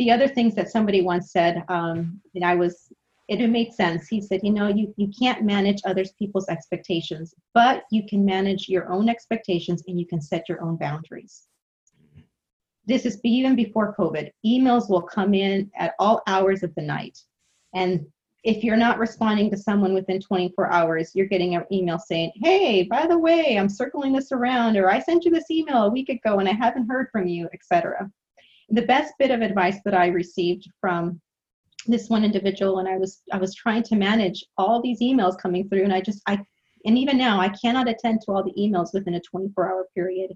The other things that somebody once said, um, and I was, it, it made sense. He said, you know, you, you can't manage others people's expectations, but you can manage your own expectations and you can set your own boundaries. This is even before COVID. Emails will come in at all hours of the night. And if you're not responding to someone within 24 hours, you're getting an email saying, Hey, by the way, I'm circling this around, or I sent you this email a week ago and I haven't heard from you, etc. the best bit of advice that I received from this one individual and I was I was trying to manage all these emails coming through and I just I and even now I cannot attend to all the emails within a 24 hour period.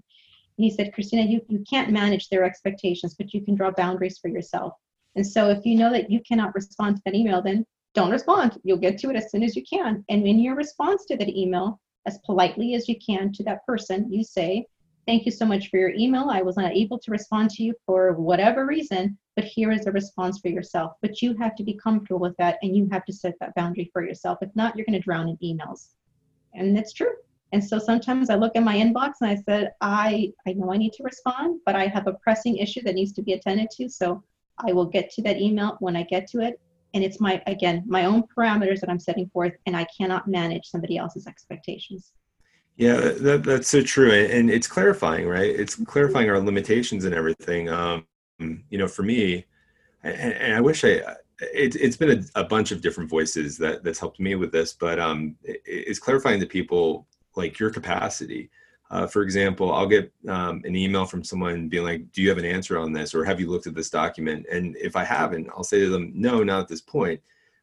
he said, Christina, you, you can't manage their expectations, but you can draw boundaries for yourself. And so if you know that you cannot respond to that email, then don't respond. You'll get to it as soon as you can. And in your response to that email, as politely as you can to that person, you say, Thank you so much for your email. I was not able to respond to you for whatever reason, but here is a response for yourself. But you have to be comfortable with that and you have to set that boundary for yourself. If not, you're going to drown in emails. And it's true. And so sometimes I look at my inbox and I said, I, I know I need to respond, but I have a pressing issue that needs to be attended to. So I will get to that email when I get to it. And it's my, again, my own parameters that I'm setting forth, and I cannot manage somebody else's expectations. Yeah, that, that's so true. And it's clarifying, right? It's clarifying our limitations and everything. Um, you know, for me, and, and I wish I, it, has been a, a, bunch of different voices that that's helped me with this, but um, it, it's clarifying to people like your capacity. Uh, for example, I'll get um, an email from someone being like, "Do you have an answer on this?" or "Have you looked at this document?" And if I haven't, I'll say to them, "No, not at this point."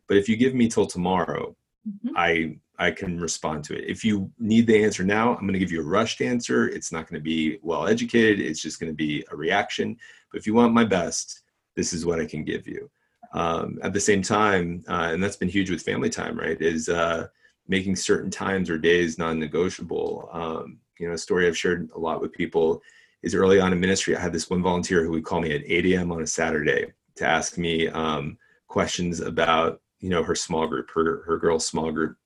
But if you give me till tomorrow, mm-hmm. I I can respond to it. If you need the answer now, I'm going to give you a rushed answer. It's not going to be well educated. It's just going to be a reaction. But if you want my best, this is what I can give you. Um, at the same time, uh, and that's been huge with family time, right? Is uh, making certain times or days non-negotiable. Um, you know, a story I've shared a lot with people is early on in ministry. I had this one volunteer who would call me at 8 a.m. on a Saturday to ask me um, questions about you know her small group, her her girls' small group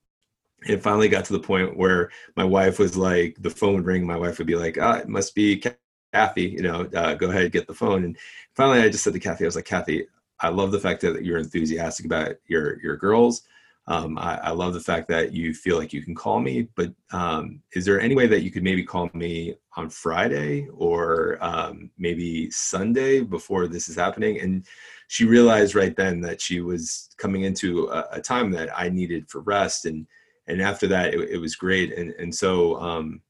it finally got to the point where my wife was like, the phone would ring. My wife would be like, ah, it must be Kathy, you know, uh, go ahead, get the phone. And finally, I just said to Kathy, I was like, Kathy, I love the fact that you're enthusiastic about your, your girls. Um, I, I, love the fact that you feel like you can call me, but um, is there any way that you could maybe call me on Friday or um, maybe Sunday before this is happening? And she realized right then that she was coming into a, a time that I needed for rest. And and after that it, it was great and and so um,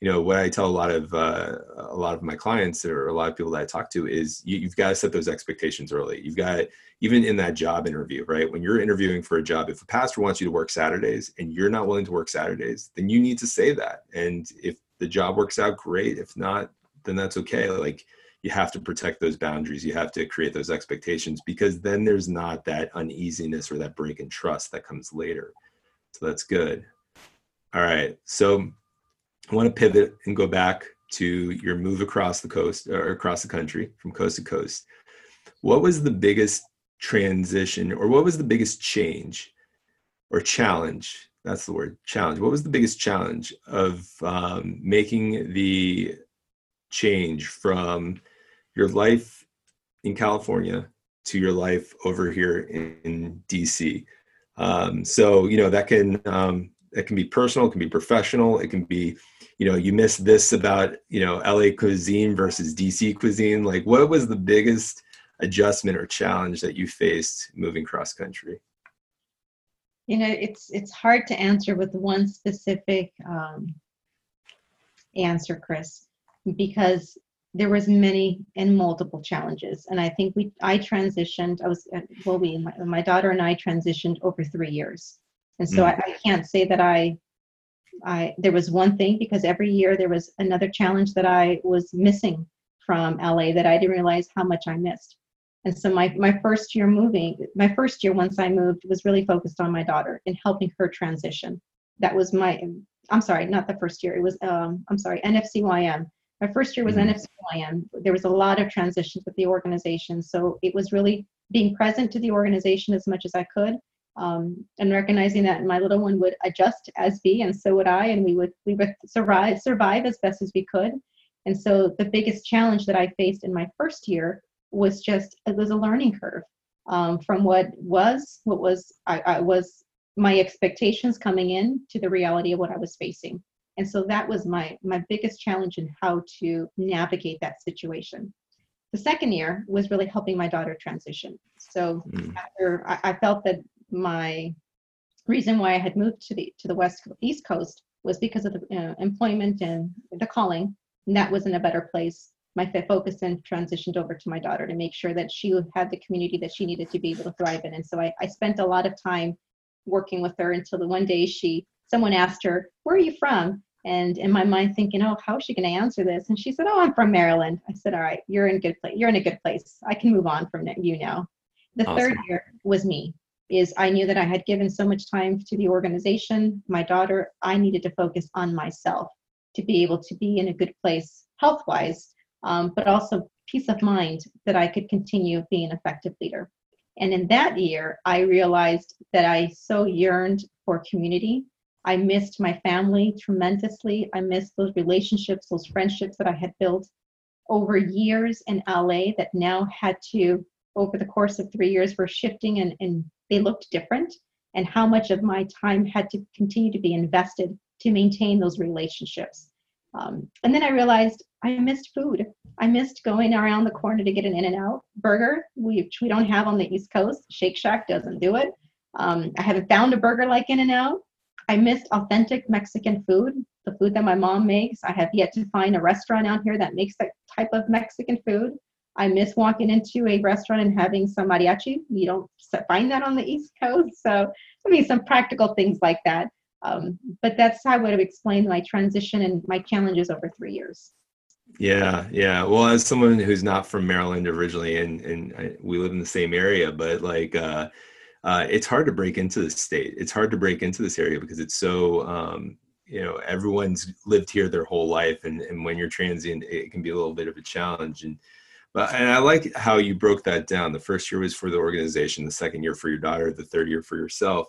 you know what i tell a lot of uh, a lot of my clients or a lot of people that i talk to is you, you've got to set those expectations early. You've got even in that job interview right? When you're interviewing for a job if a pastor wants you to work saturdays and you're not willing to work saturdays then you need to say that. And if the job works out great. If not then that's okay. Like you have to protect those boundaries. You have to create those expectations because then there's not that uneasiness or that break in trust that comes later. So that's good. All right. So I want to pivot and go back to your move across the coast or across the country from coast to coast. What was the biggest transition or what was the biggest change or challenge? That's the word challenge. What was the biggest challenge of um, making the change from your life in California to your life over here in, in DC? Um, so you know that can um, that can be personal, it can be professional, it can be you know you miss this about you know LA cuisine versus DC cuisine. Like, what was the biggest adjustment or challenge that you faced moving cross country? You know, it's it's hard to answer with one specific um, answer, Chris, because there was many and multiple challenges and i think we i transitioned i was well we my, my daughter and i transitioned over three years and so mm. I, I, can't say that i i there was one thing because every year there was another challenge that i was missing from la that i didn't realize how much i missed and so my, my first year moving my first year once i moved was really focused on my daughter and helping her transition that was my i'm sorry not the first year it was um, i'm sorry nfcym my first year was mm-hmm. NFCYM. There was a lot of transitions with the organization. So it was really being present to the organization as much as I could um, and recognizing that my little one would adjust as be and so would I and we would we would survive survive as best as we could. And so the biggest challenge that I faced in my first year was just it was a learning curve um, from what was what was I, I was my expectations coming in to the reality of what I was facing. And so that was my my biggest challenge in how to navigate that situation. The second year was really helping my daughter transition. So mm. after I, I, felt that my reason why I had moved to the to the west east coast was because of the uh, employment and the calling. And that was in a better place. my focus then transitioned over to my daughter to make sure that she had the community that she needed to be able to thrive in. And so I, I spent a lot of time working with her until the one day she someone asked her, Where are you from? And in my mind thinking, Oh, how is she gonna answer this? And she said, Oh, I'm from Maryland. I said, All right, you're in good place. You're in a good place. I can move on from you now. The awesome. third year was me. Is I knew that I had given so much time to the organization, my daughter, I needed to focus on myself to be able to be in a good place health wise, um, but also peace of mind that I could continue being an effective leader. And in that year, I realized that I so yearned for community. I missed my family tremendously. I missed those relationships, those friendships that I had built over years in LA that now had to, over the course of three years, were shifting and, and they looked different. And how much of my time had to continue to be invested to maintain those relationships. Um, and then I realized I missed food. I missed going around the corner to get an In-N-Out burger, which we don't have on the East Coast. Shake Shack doesn't do it. Um, I haven't found a burger like In-N-Out. I missed authentic Mexican food, the food that my mom makes. I have yet to find a restaurant out here that makes that type of Mexican food. I miss walking into a restaurant and having some mariachi. You don't find that on the East Coast. So, I mean, some practical things like that. Um, but that's how I would have explained my transition and my challenges over three years. Yeah, yeah. Well, as someone who's not from Maryland originally, and and I, we live in the same area, but like, uh, uh, it's hard to break into the state. It's hard to break into this area because it's so, um, you know, everyone's lived here their whole life, and and when you're transient, it can be a little bit of a challenge. And but and I like how you broke that down. The first year was for the organization, the second year for your daughter, the third year for yourself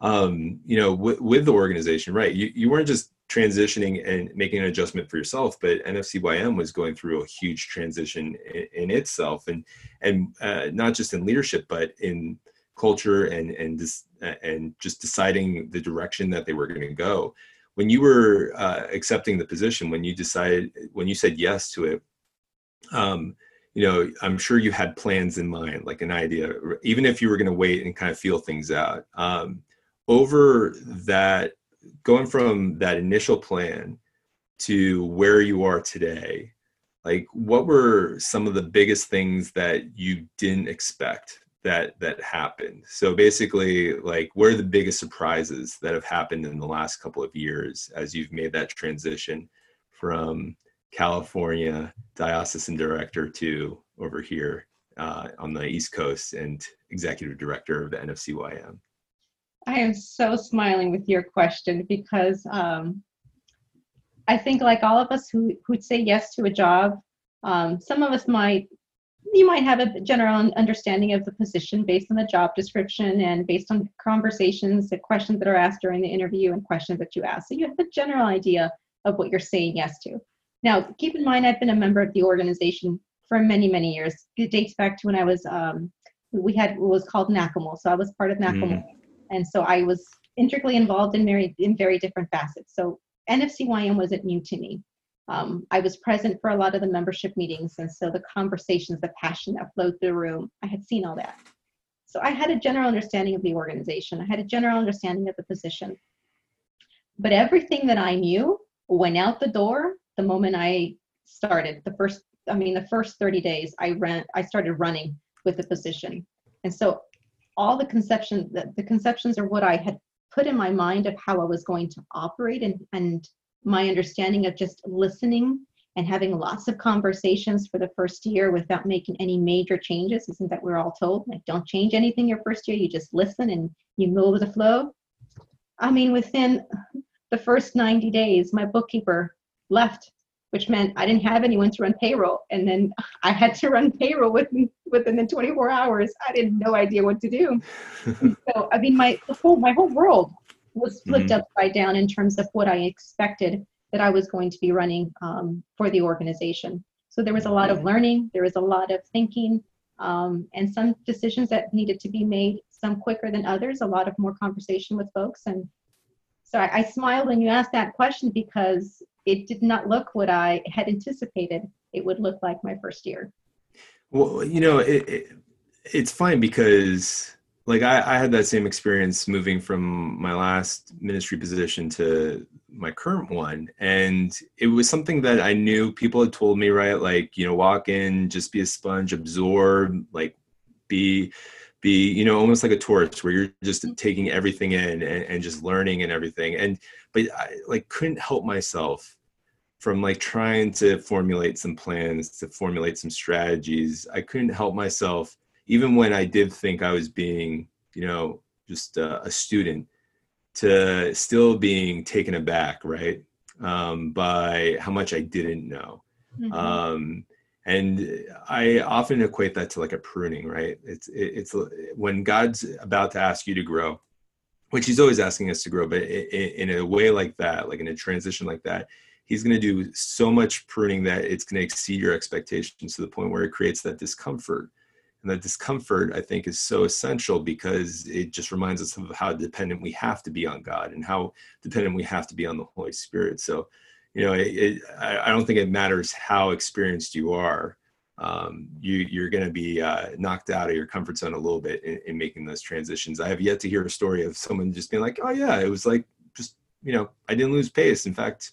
um, you know, with the organization, right? You, you weren't just transitioning and making an adjustment for yourself, but NFCYM was going through a huge transition in, in itself, and and uh, not just in leadership, but in culture and and just and just deciding the direction that they were going to go. When you were uh, accepting the position, when you decided, when you said yes to it, um, you know, I'm sure you had plans in mind, like an idea, even if you were going to wait and kind of feel things out. Um, over that going from that initial plan to where you are today like what were some of the biggest things that you didn't expect that that happened so basically like what are the biggest surprises that have happened in the last couple of years as you've made that transition from california diocesan director to over here uh, on the east coast and executive director of the nfcym I am so smiling with your question because um, I think, like all of us who who'd say yes to a job, um, some of us might you might have a general understanding of the position based on the job description and based on conversations, the questions that are asked during the interview, and questions that you ask. So you have a general idea of what you're saying yes to. Now, keep in mind, I've been a member of the organization for many, many years. It dates back to when I was um, we had what was called NACAML. So I was part of NACAML. Mm and so I was intricately involved in very in very different facets. So NFCYM wasn't new to me. Um, I was present for a lot of the membership meetings, and so the conversations, the passion that flowed through the room, I had seen all that. So I had a general understanding of the organization. I had a general understanding of the position. But everything that I knew went out the door the moment I started. The first, I mean, the first 30 days, I ran, I started running with the position. And so all the conceptions the, the conceptions are what i had put in my mind of how i was going to operate and and my understanding of just listening and having lots of conversations for the first year without making any major changes isn't that we're all told like don't change anything your first year you just listen and you move with the flow i mean within the first 90 days my bookkeeper left which meant I didn't have anyone to run payroll. And then I had to run payroll within within the 24 hours. I didn't no idea what to do. so I mean my the whole my whole world was flipped mm-hmm. upside down in terms of what I expected that I was going to be running um, for the organization. So there was a lot of learning, there was a lot of thinking, um, and some decisions that needed to be made, some quicker than others, a lot of more conversation with folks. And so I, I smiled when you asked that question because it did not look what I had anticipated it would look like my first year. Well, you know, it, it, it's fine because like I, I had that same experience moving from my last ministry position to my current one and it was something that i knew people had told me right like you know walk in just be a sponge absorb like be be you know almost like a tourist where you're just mm-hmm. taking everything in and, and just learning and everything and but i like couldn't help myself from like trying to formulate some plans to formulate some strategies i couldn't help myself even when i did think i was being you know just a, a student to still being taken aback right um, by how much i didn't know mm-hmm. um, and i often equate that to like a pruning right? It's it's uh, when god's about to ask you to grow which he's always asking us to grow but in a way like that like in a transition like that he's going to do so much pruning that it's going to exceed your expectations to the point where it creates that discomfort. And that discomfort i think is so essential because it just reminds us of how dependent we have to be on god and how dependent we have to be on the holy spirit. So you know, it, it, I, don't think it matters how experienced you are. Um, you, you're going to be uh, knocked out of your comfort zone a little bit in, in, making those transitions. I have yet to hear a story of someone just being like, "Oh yeah, it was like just you know, I didn't lose pace. In fact,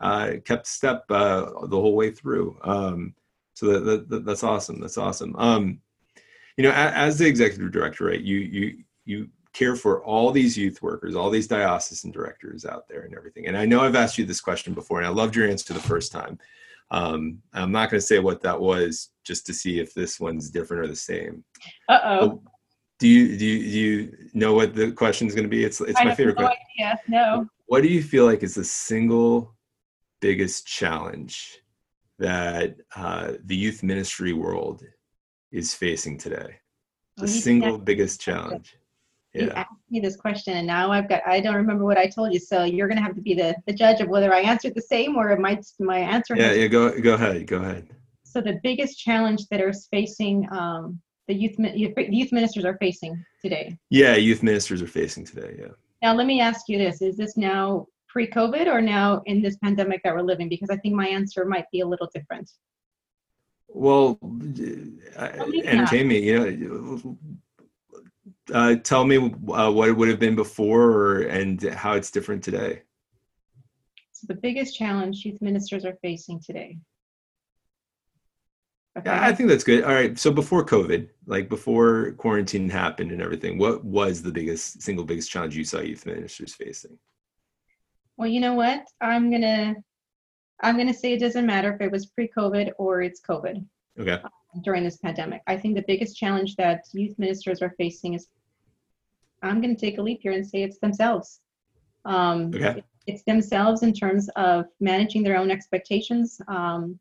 uh, kept step uh, the whole way through." Um, so that, that, that, that's awesome. That's awesome. Um, you know, as, as the executive director, right? You you you care for all these youth workers, all these diocesan directors out there and everything. And I know I've asked you this question before, and I loved your answer the first time. Um, I'm not going to say what that was just to see if this one's different or the same. Uh oh. Do you do you, do you know what the question is going to be? It's it's I my favorite. No question. idea. No. What do you feel like is the single biggest challenge that uh, the youth ministry world is facing today? The single biggest challenge. You asked me this question and now I've got I don't remember what I told you so you're gonna have to be the, the judge of whether I answered the same or my my answer yeah yeah go go ahead go ahead. So the biggest challenge that is facing um, the youth youth ministers are facing today. Yeah youth ministers are facing today yeah. Now let me ask you this is this now pre-covid or now in this pandemic that we're living? Because I think my answer might be a little different. Well entertain me you know uh, tell me uh, what it would have been before or, and how it's different today. So the biggest challenge youth ministers are facing today. Okay. Yeah, I think that's good. All right. So before COVID, like before quarantine happened and everything, what was the biggest single biggest challenge you saw youth ministers facing? Well, you know what? I'm gonna I'm gonna say it doesn't matter if it was pre-COVID or it's COVID. Okay. Um, during this pandemic, I think the biggest challenge that youth ministers are facing is I'm going to take a leap here and say it's themselves. Um, okay. It's themselves in terms of managing their own expectations. Um,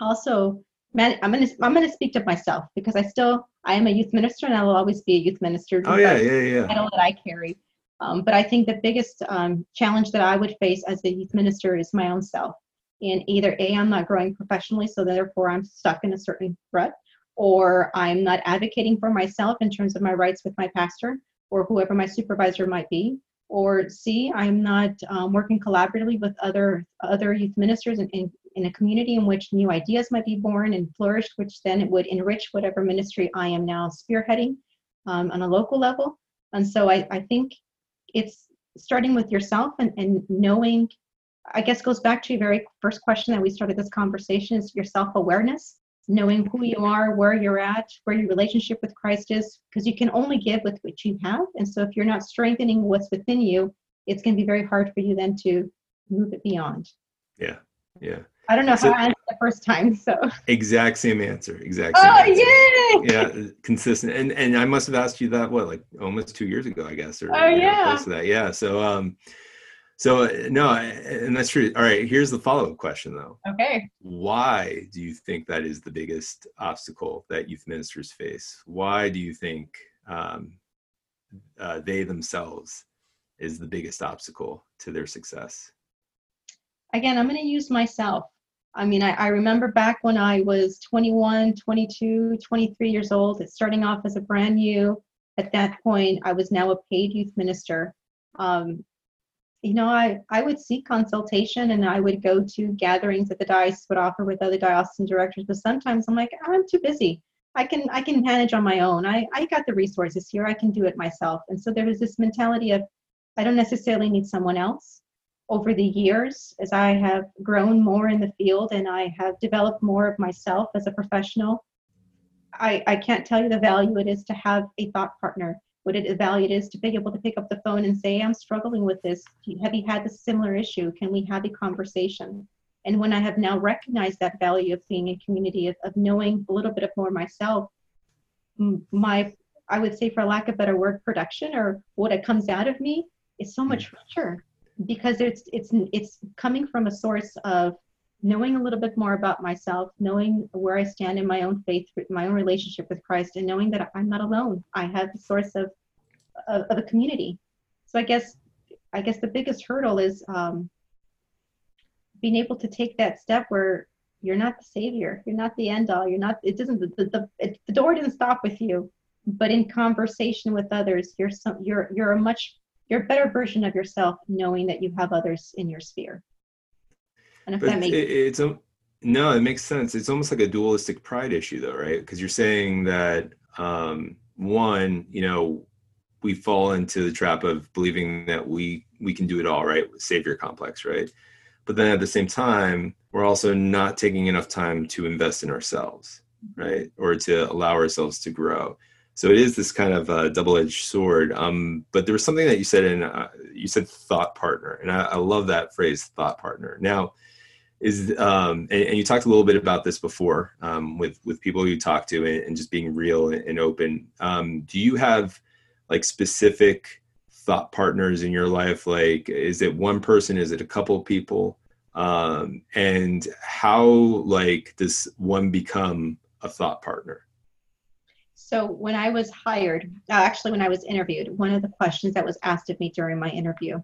also, man, I'm going to I'm going to speak to myself because I still I am a youth minister and I will always be a youth minister. Oh yeah, yeah, yeah. Title that I carry. Um, but I think the biggest um, challenge that I would face as a youth minister is my own self. And either A, I'm not growing professionally, so therefore I'm stuck in a certain rut, or I'm not advocating for myself in terms of my rights with my pastor, or whoever my supervisor might be or C, I'm not um, working collaboratively with other other youth ministers in, in, in, a community in which new ideas might be born and flourished, which then it would enrich whatever ministry I am now spearheading um, on a local level. And so I, I think it's starting with yourself and, and knowing, I guess goes back to your very first question that we started this conversation is your self-awareness knowing who you are, where you're at, where your relationship with Christ is, because you can only give with what you have. And so if you're not strengthening what's within you, it's going to be very hard for you then to move it beyond. Yeah. Yeah. I don't know so, how I answered the first time. So exact same answer. Exact same oh, answer. Yeah. Consistent. And and I must have asked you that what, like almost two years ago, I guess. Or oh yeah. Close to that. Yeah. So um so no, and that's true. All right, here's the follow-up question though. Okay. Why do you think that is the biggest obstacle that youth ministers face? Why do you think um, uh, they themselves is the biggest obstacle to their success? Again, I'm going to use myself. I mean, I, I, remember back when I was 21, 22, 23 years old, starting off as a brand new. At that point, I was now a paid youth minister. Um, you know, I, I would seek consultation and I would go to gatherings that the diocese would offer with other diocesan directors, but sometimes I'm like, I'm too busy. I can I can manage on my own. I I got the resources here. I can do it myself. And so there was this mentality of I don't necessarily need someone else. Over the years, as I have grown more in the field and I have developed more of myself as a professional, I, I can't tell you the value it is to have a thought partner. What it value it is to be able to pick up the phone and say, I'm struggling with this. Have you had this similar issue? Can we have a conversation? And when I have now recognized that value of being in community, of, of knowing a little bit of more myself, my, I would say, for lack of better word, production or what it comes out of me is so hmm. much richer because it's it's it's coming from a source of knowing a little bit more about myself, knowing where I stand in my own faith, my own relationship with Christ, and knowing that I'm not alone. I have a source of of, of a community. So I guess I guess the biggest hurdle is um, being able to take that step where you're not the savior, you're not the end all, you're not. It doesn't the the, it, the door didn't stop with you, but in conversation with others, you're some you're you're a much you're a better version of yourself, knowing that you have others in your sphere. And if but that makes it, it's a, no, it makes sense. It's almost like a dualistic pride issue, though, right? Because you're saying that um, one, you know, we fall into the trap of believing that we we can do it all, right? Savior complex, right? But then at the same time, we're also not taking enough time to invest in ourselves, right? Or to allow ourselves to grow. So it is this kind of uh, double-edged sword. Um, but there was something that you said in uh, you said thought partner, and I, I love that phrase, thought partner. Now, is um, and, and, you talked a little bit about this before um, with with people you talk to and, and just being real and, open. Um, do you have like specific thought partners in your life? Like is it one person? Is it a couple of people? Um, and how like does one become a thought partner? So when i was hired uh, actually when i was interviewed one of the questions that was asked of me during my interview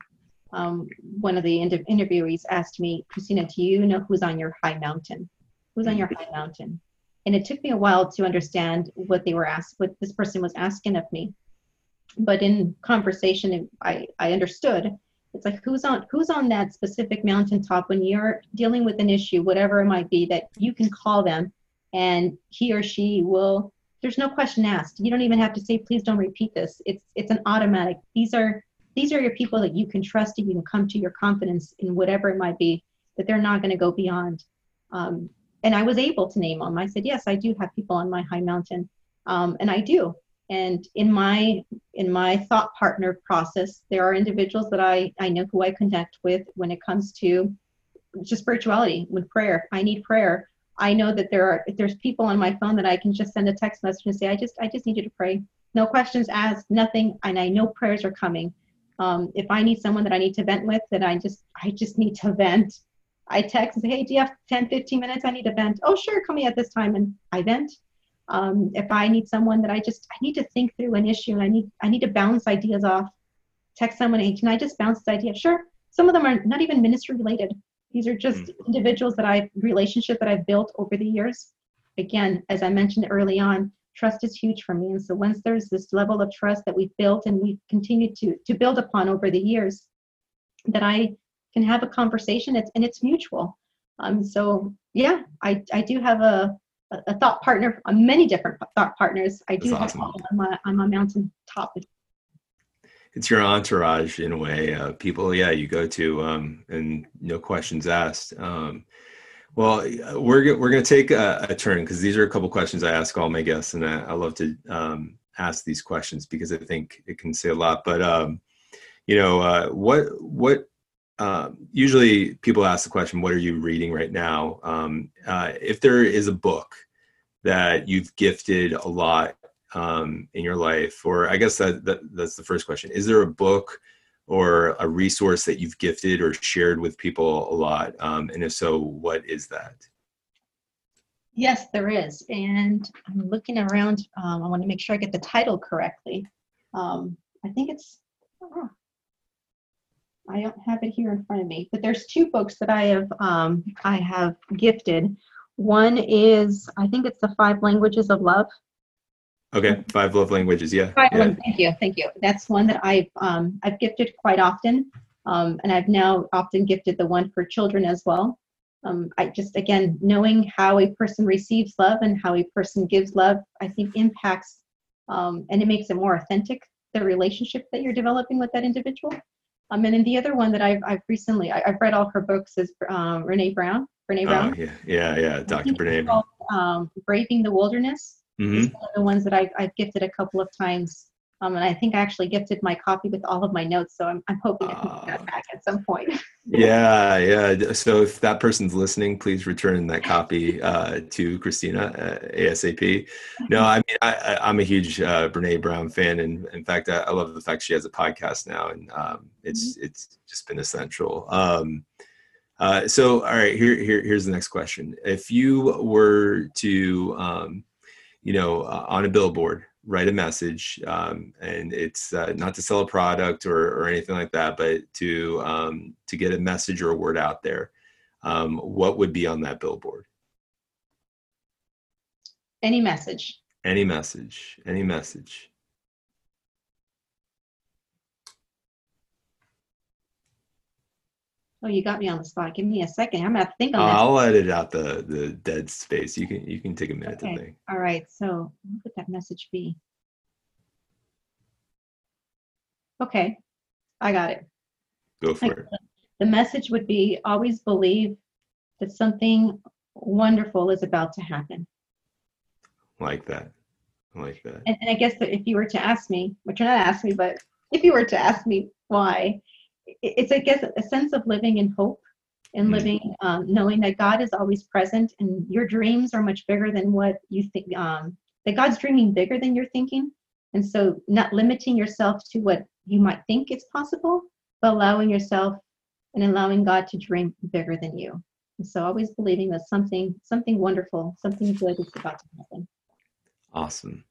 um, one of the interviewees asked me, Christina, do you know who's on your high mountain? Who's on your high mountain? And it took me a while to understand what they were asked, what this person was asking of me. But in conversation, I, I understood. It's like who's on who's on that specific mountaintop when you're dealing with an issue, whatever it might be, that you can call them, and he or she will. There's no question asked. You don't even have to say, please don't repeat this. It's it's an automatic. These are these are your people that you can trust and you can come to your confidence in whatever it might be that they're not going to go beyond. Um, and i was able to name them i said yes i do have people on my high mountain. Um, and i do. And in my in my thought partner process there are individuals that i i know who i connect with when it comes to just spirituality with prayer. I need prayer. I know that there are if there's people on my phone that i can just send a text message and say i just i just need you to pray. No questions asked nothing. And i know prayers are coming um, if I need someone that I need to vent with, that I just I just need to vent. I text and say, hey, do you have 10, 15 minutes? I need to vent. Oh, sure, call me at this time, and I vent. Um, if I need someone that I just I need to think through an issue and I need I need to bounce ideas off, text someone, hey, can I just bounce this idea? Sure. Some of them are not even ministry related. These are just mm-hmm. individuals that I've relationship that I've built over the years. Again, as I mentioned early on, trust is huge for me. And so once there's this level of trust that we've built and we've continued to to build upon over the years, that I can have a conversation it's, and it's mutual. Um, so yeah, I, I do have a, a thought partner, uh, many different thought partners. I do That's have awesome. on my on my mountain top. It's your entourage in a way. Uh, people, yeah, you go to um, and no questions asked. Um, well, we're we're going to take a, a turn because these are a couple questions I ask all my guests, and I, I love to um, ask these questions because I think it can say a lot. But um, you know, uh, what what uh, usually people ask the question, "What are you reading right now?" Um, uh, if there is a book that you've gifted a lot um, in your life, or I guess that, that that's the first question: Is there a book? Or a resource that you've gifted or shared with people a lot? Um, and if so, what is that? Yes, there is. And I'm looking around. Um, I want to make sure I get the title correctly. Um, I think it's, oh, I don't have it here in front of me, but there's two books that I have um, I have gifted. One is I think it's the Five Languages of Love Okay, five love languages. Yeah. Five yeah. Thank you. Thank you. That's one that I've um, I've gifted quite often, um, and I've now often gifted the one for children as well. Um, I just again knowing how a person receives love and how a person gives love, I think impacts um, and it makes it more authentic the relationship that you're developing with that individual. Um, and then the other one that I've, I've recently I, have read all her books is um, Brene Brown. Brene Brown. Oh, yeah, yeah, yeah. Dr. Brene. Called, um, Braving the Wilderness. Mm-hmm. One of the ones that I've, I've gifted a couple of times um, and I think I actually gifted my copy with all of my notes, so I'm, I'm hoping to get that back at some point. yeah, yeah. So if that person's listening, please return that copy uh, to Christina uh, ASAP. No, I mean I, am a huge uh, Brene Brown fan, and in fact, I, I, love the fact she has a podcast now, and um, it's mm-hmm. it's just been essential. Um, uh, so, all right, here, here here's the next question: If you were to, um, you know, uh, on a billboard write a message um, and it's uh, not to sell a product or, or anything like that but to um, to get a message or a word out there um, what would be on that billboard? Any message. Any message any message Oh, you got me on the spot. Give me a second. I'm gonna think on that. I'll edit out the the dead space. You can you can take a minute okay. to think. All right. So what would that message be? Okay, I got it. Go for it. The message would be always believe that something wonderful is about to happen. Like that. like that. And, and I guess that if you were to ask me, which you're not asking me, but if you were to ask me why, it's I guess a sense of living in hope and mm-hmm. living um, knowing that God is always present and your dreams are much bigger than what you think. Um, that God's dreaming bigger than you're thinking, and so not limiting yourself to what you might think is possible, but allowing yourself and allowing God to dream bigger than you. And so always believing that something something wonderful, something good is about to happen. Awesome.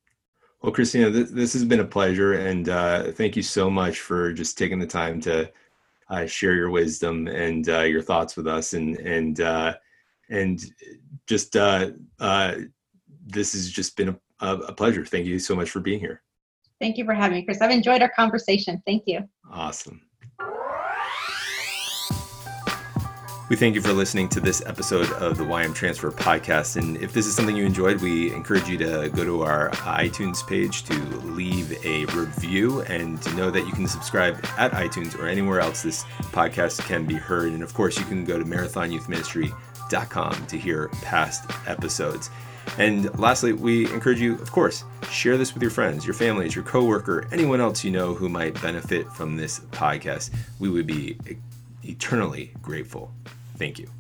Well, Christina, th- this has been a pleasure, and uh, thank you so much for just taking the time to uh, share your wisdom and uh, your thoughts with us, and and uh, and just uh, uh, this has just been a, a pleasure. Thank you so much for being here. Thank you for having me, Chris. I've enjoyed our conversation. Thank you. Awesome. We thank you for listening to this episode of the YM Transfer podcast. And if this is something you enjoyed, we encourage you to go to our iTunes page to leave a review and to know that you can subscribe at iTunes or anywhere else this podcast can be heard. And of course, you can go to marathonyouthministry.com to hear past episodes. And lastly, we encourage you, of course, share this with your friends, your families, your coworker, anyone else you know who might benefit from this podcast. We would be eternally grateful. Thank you.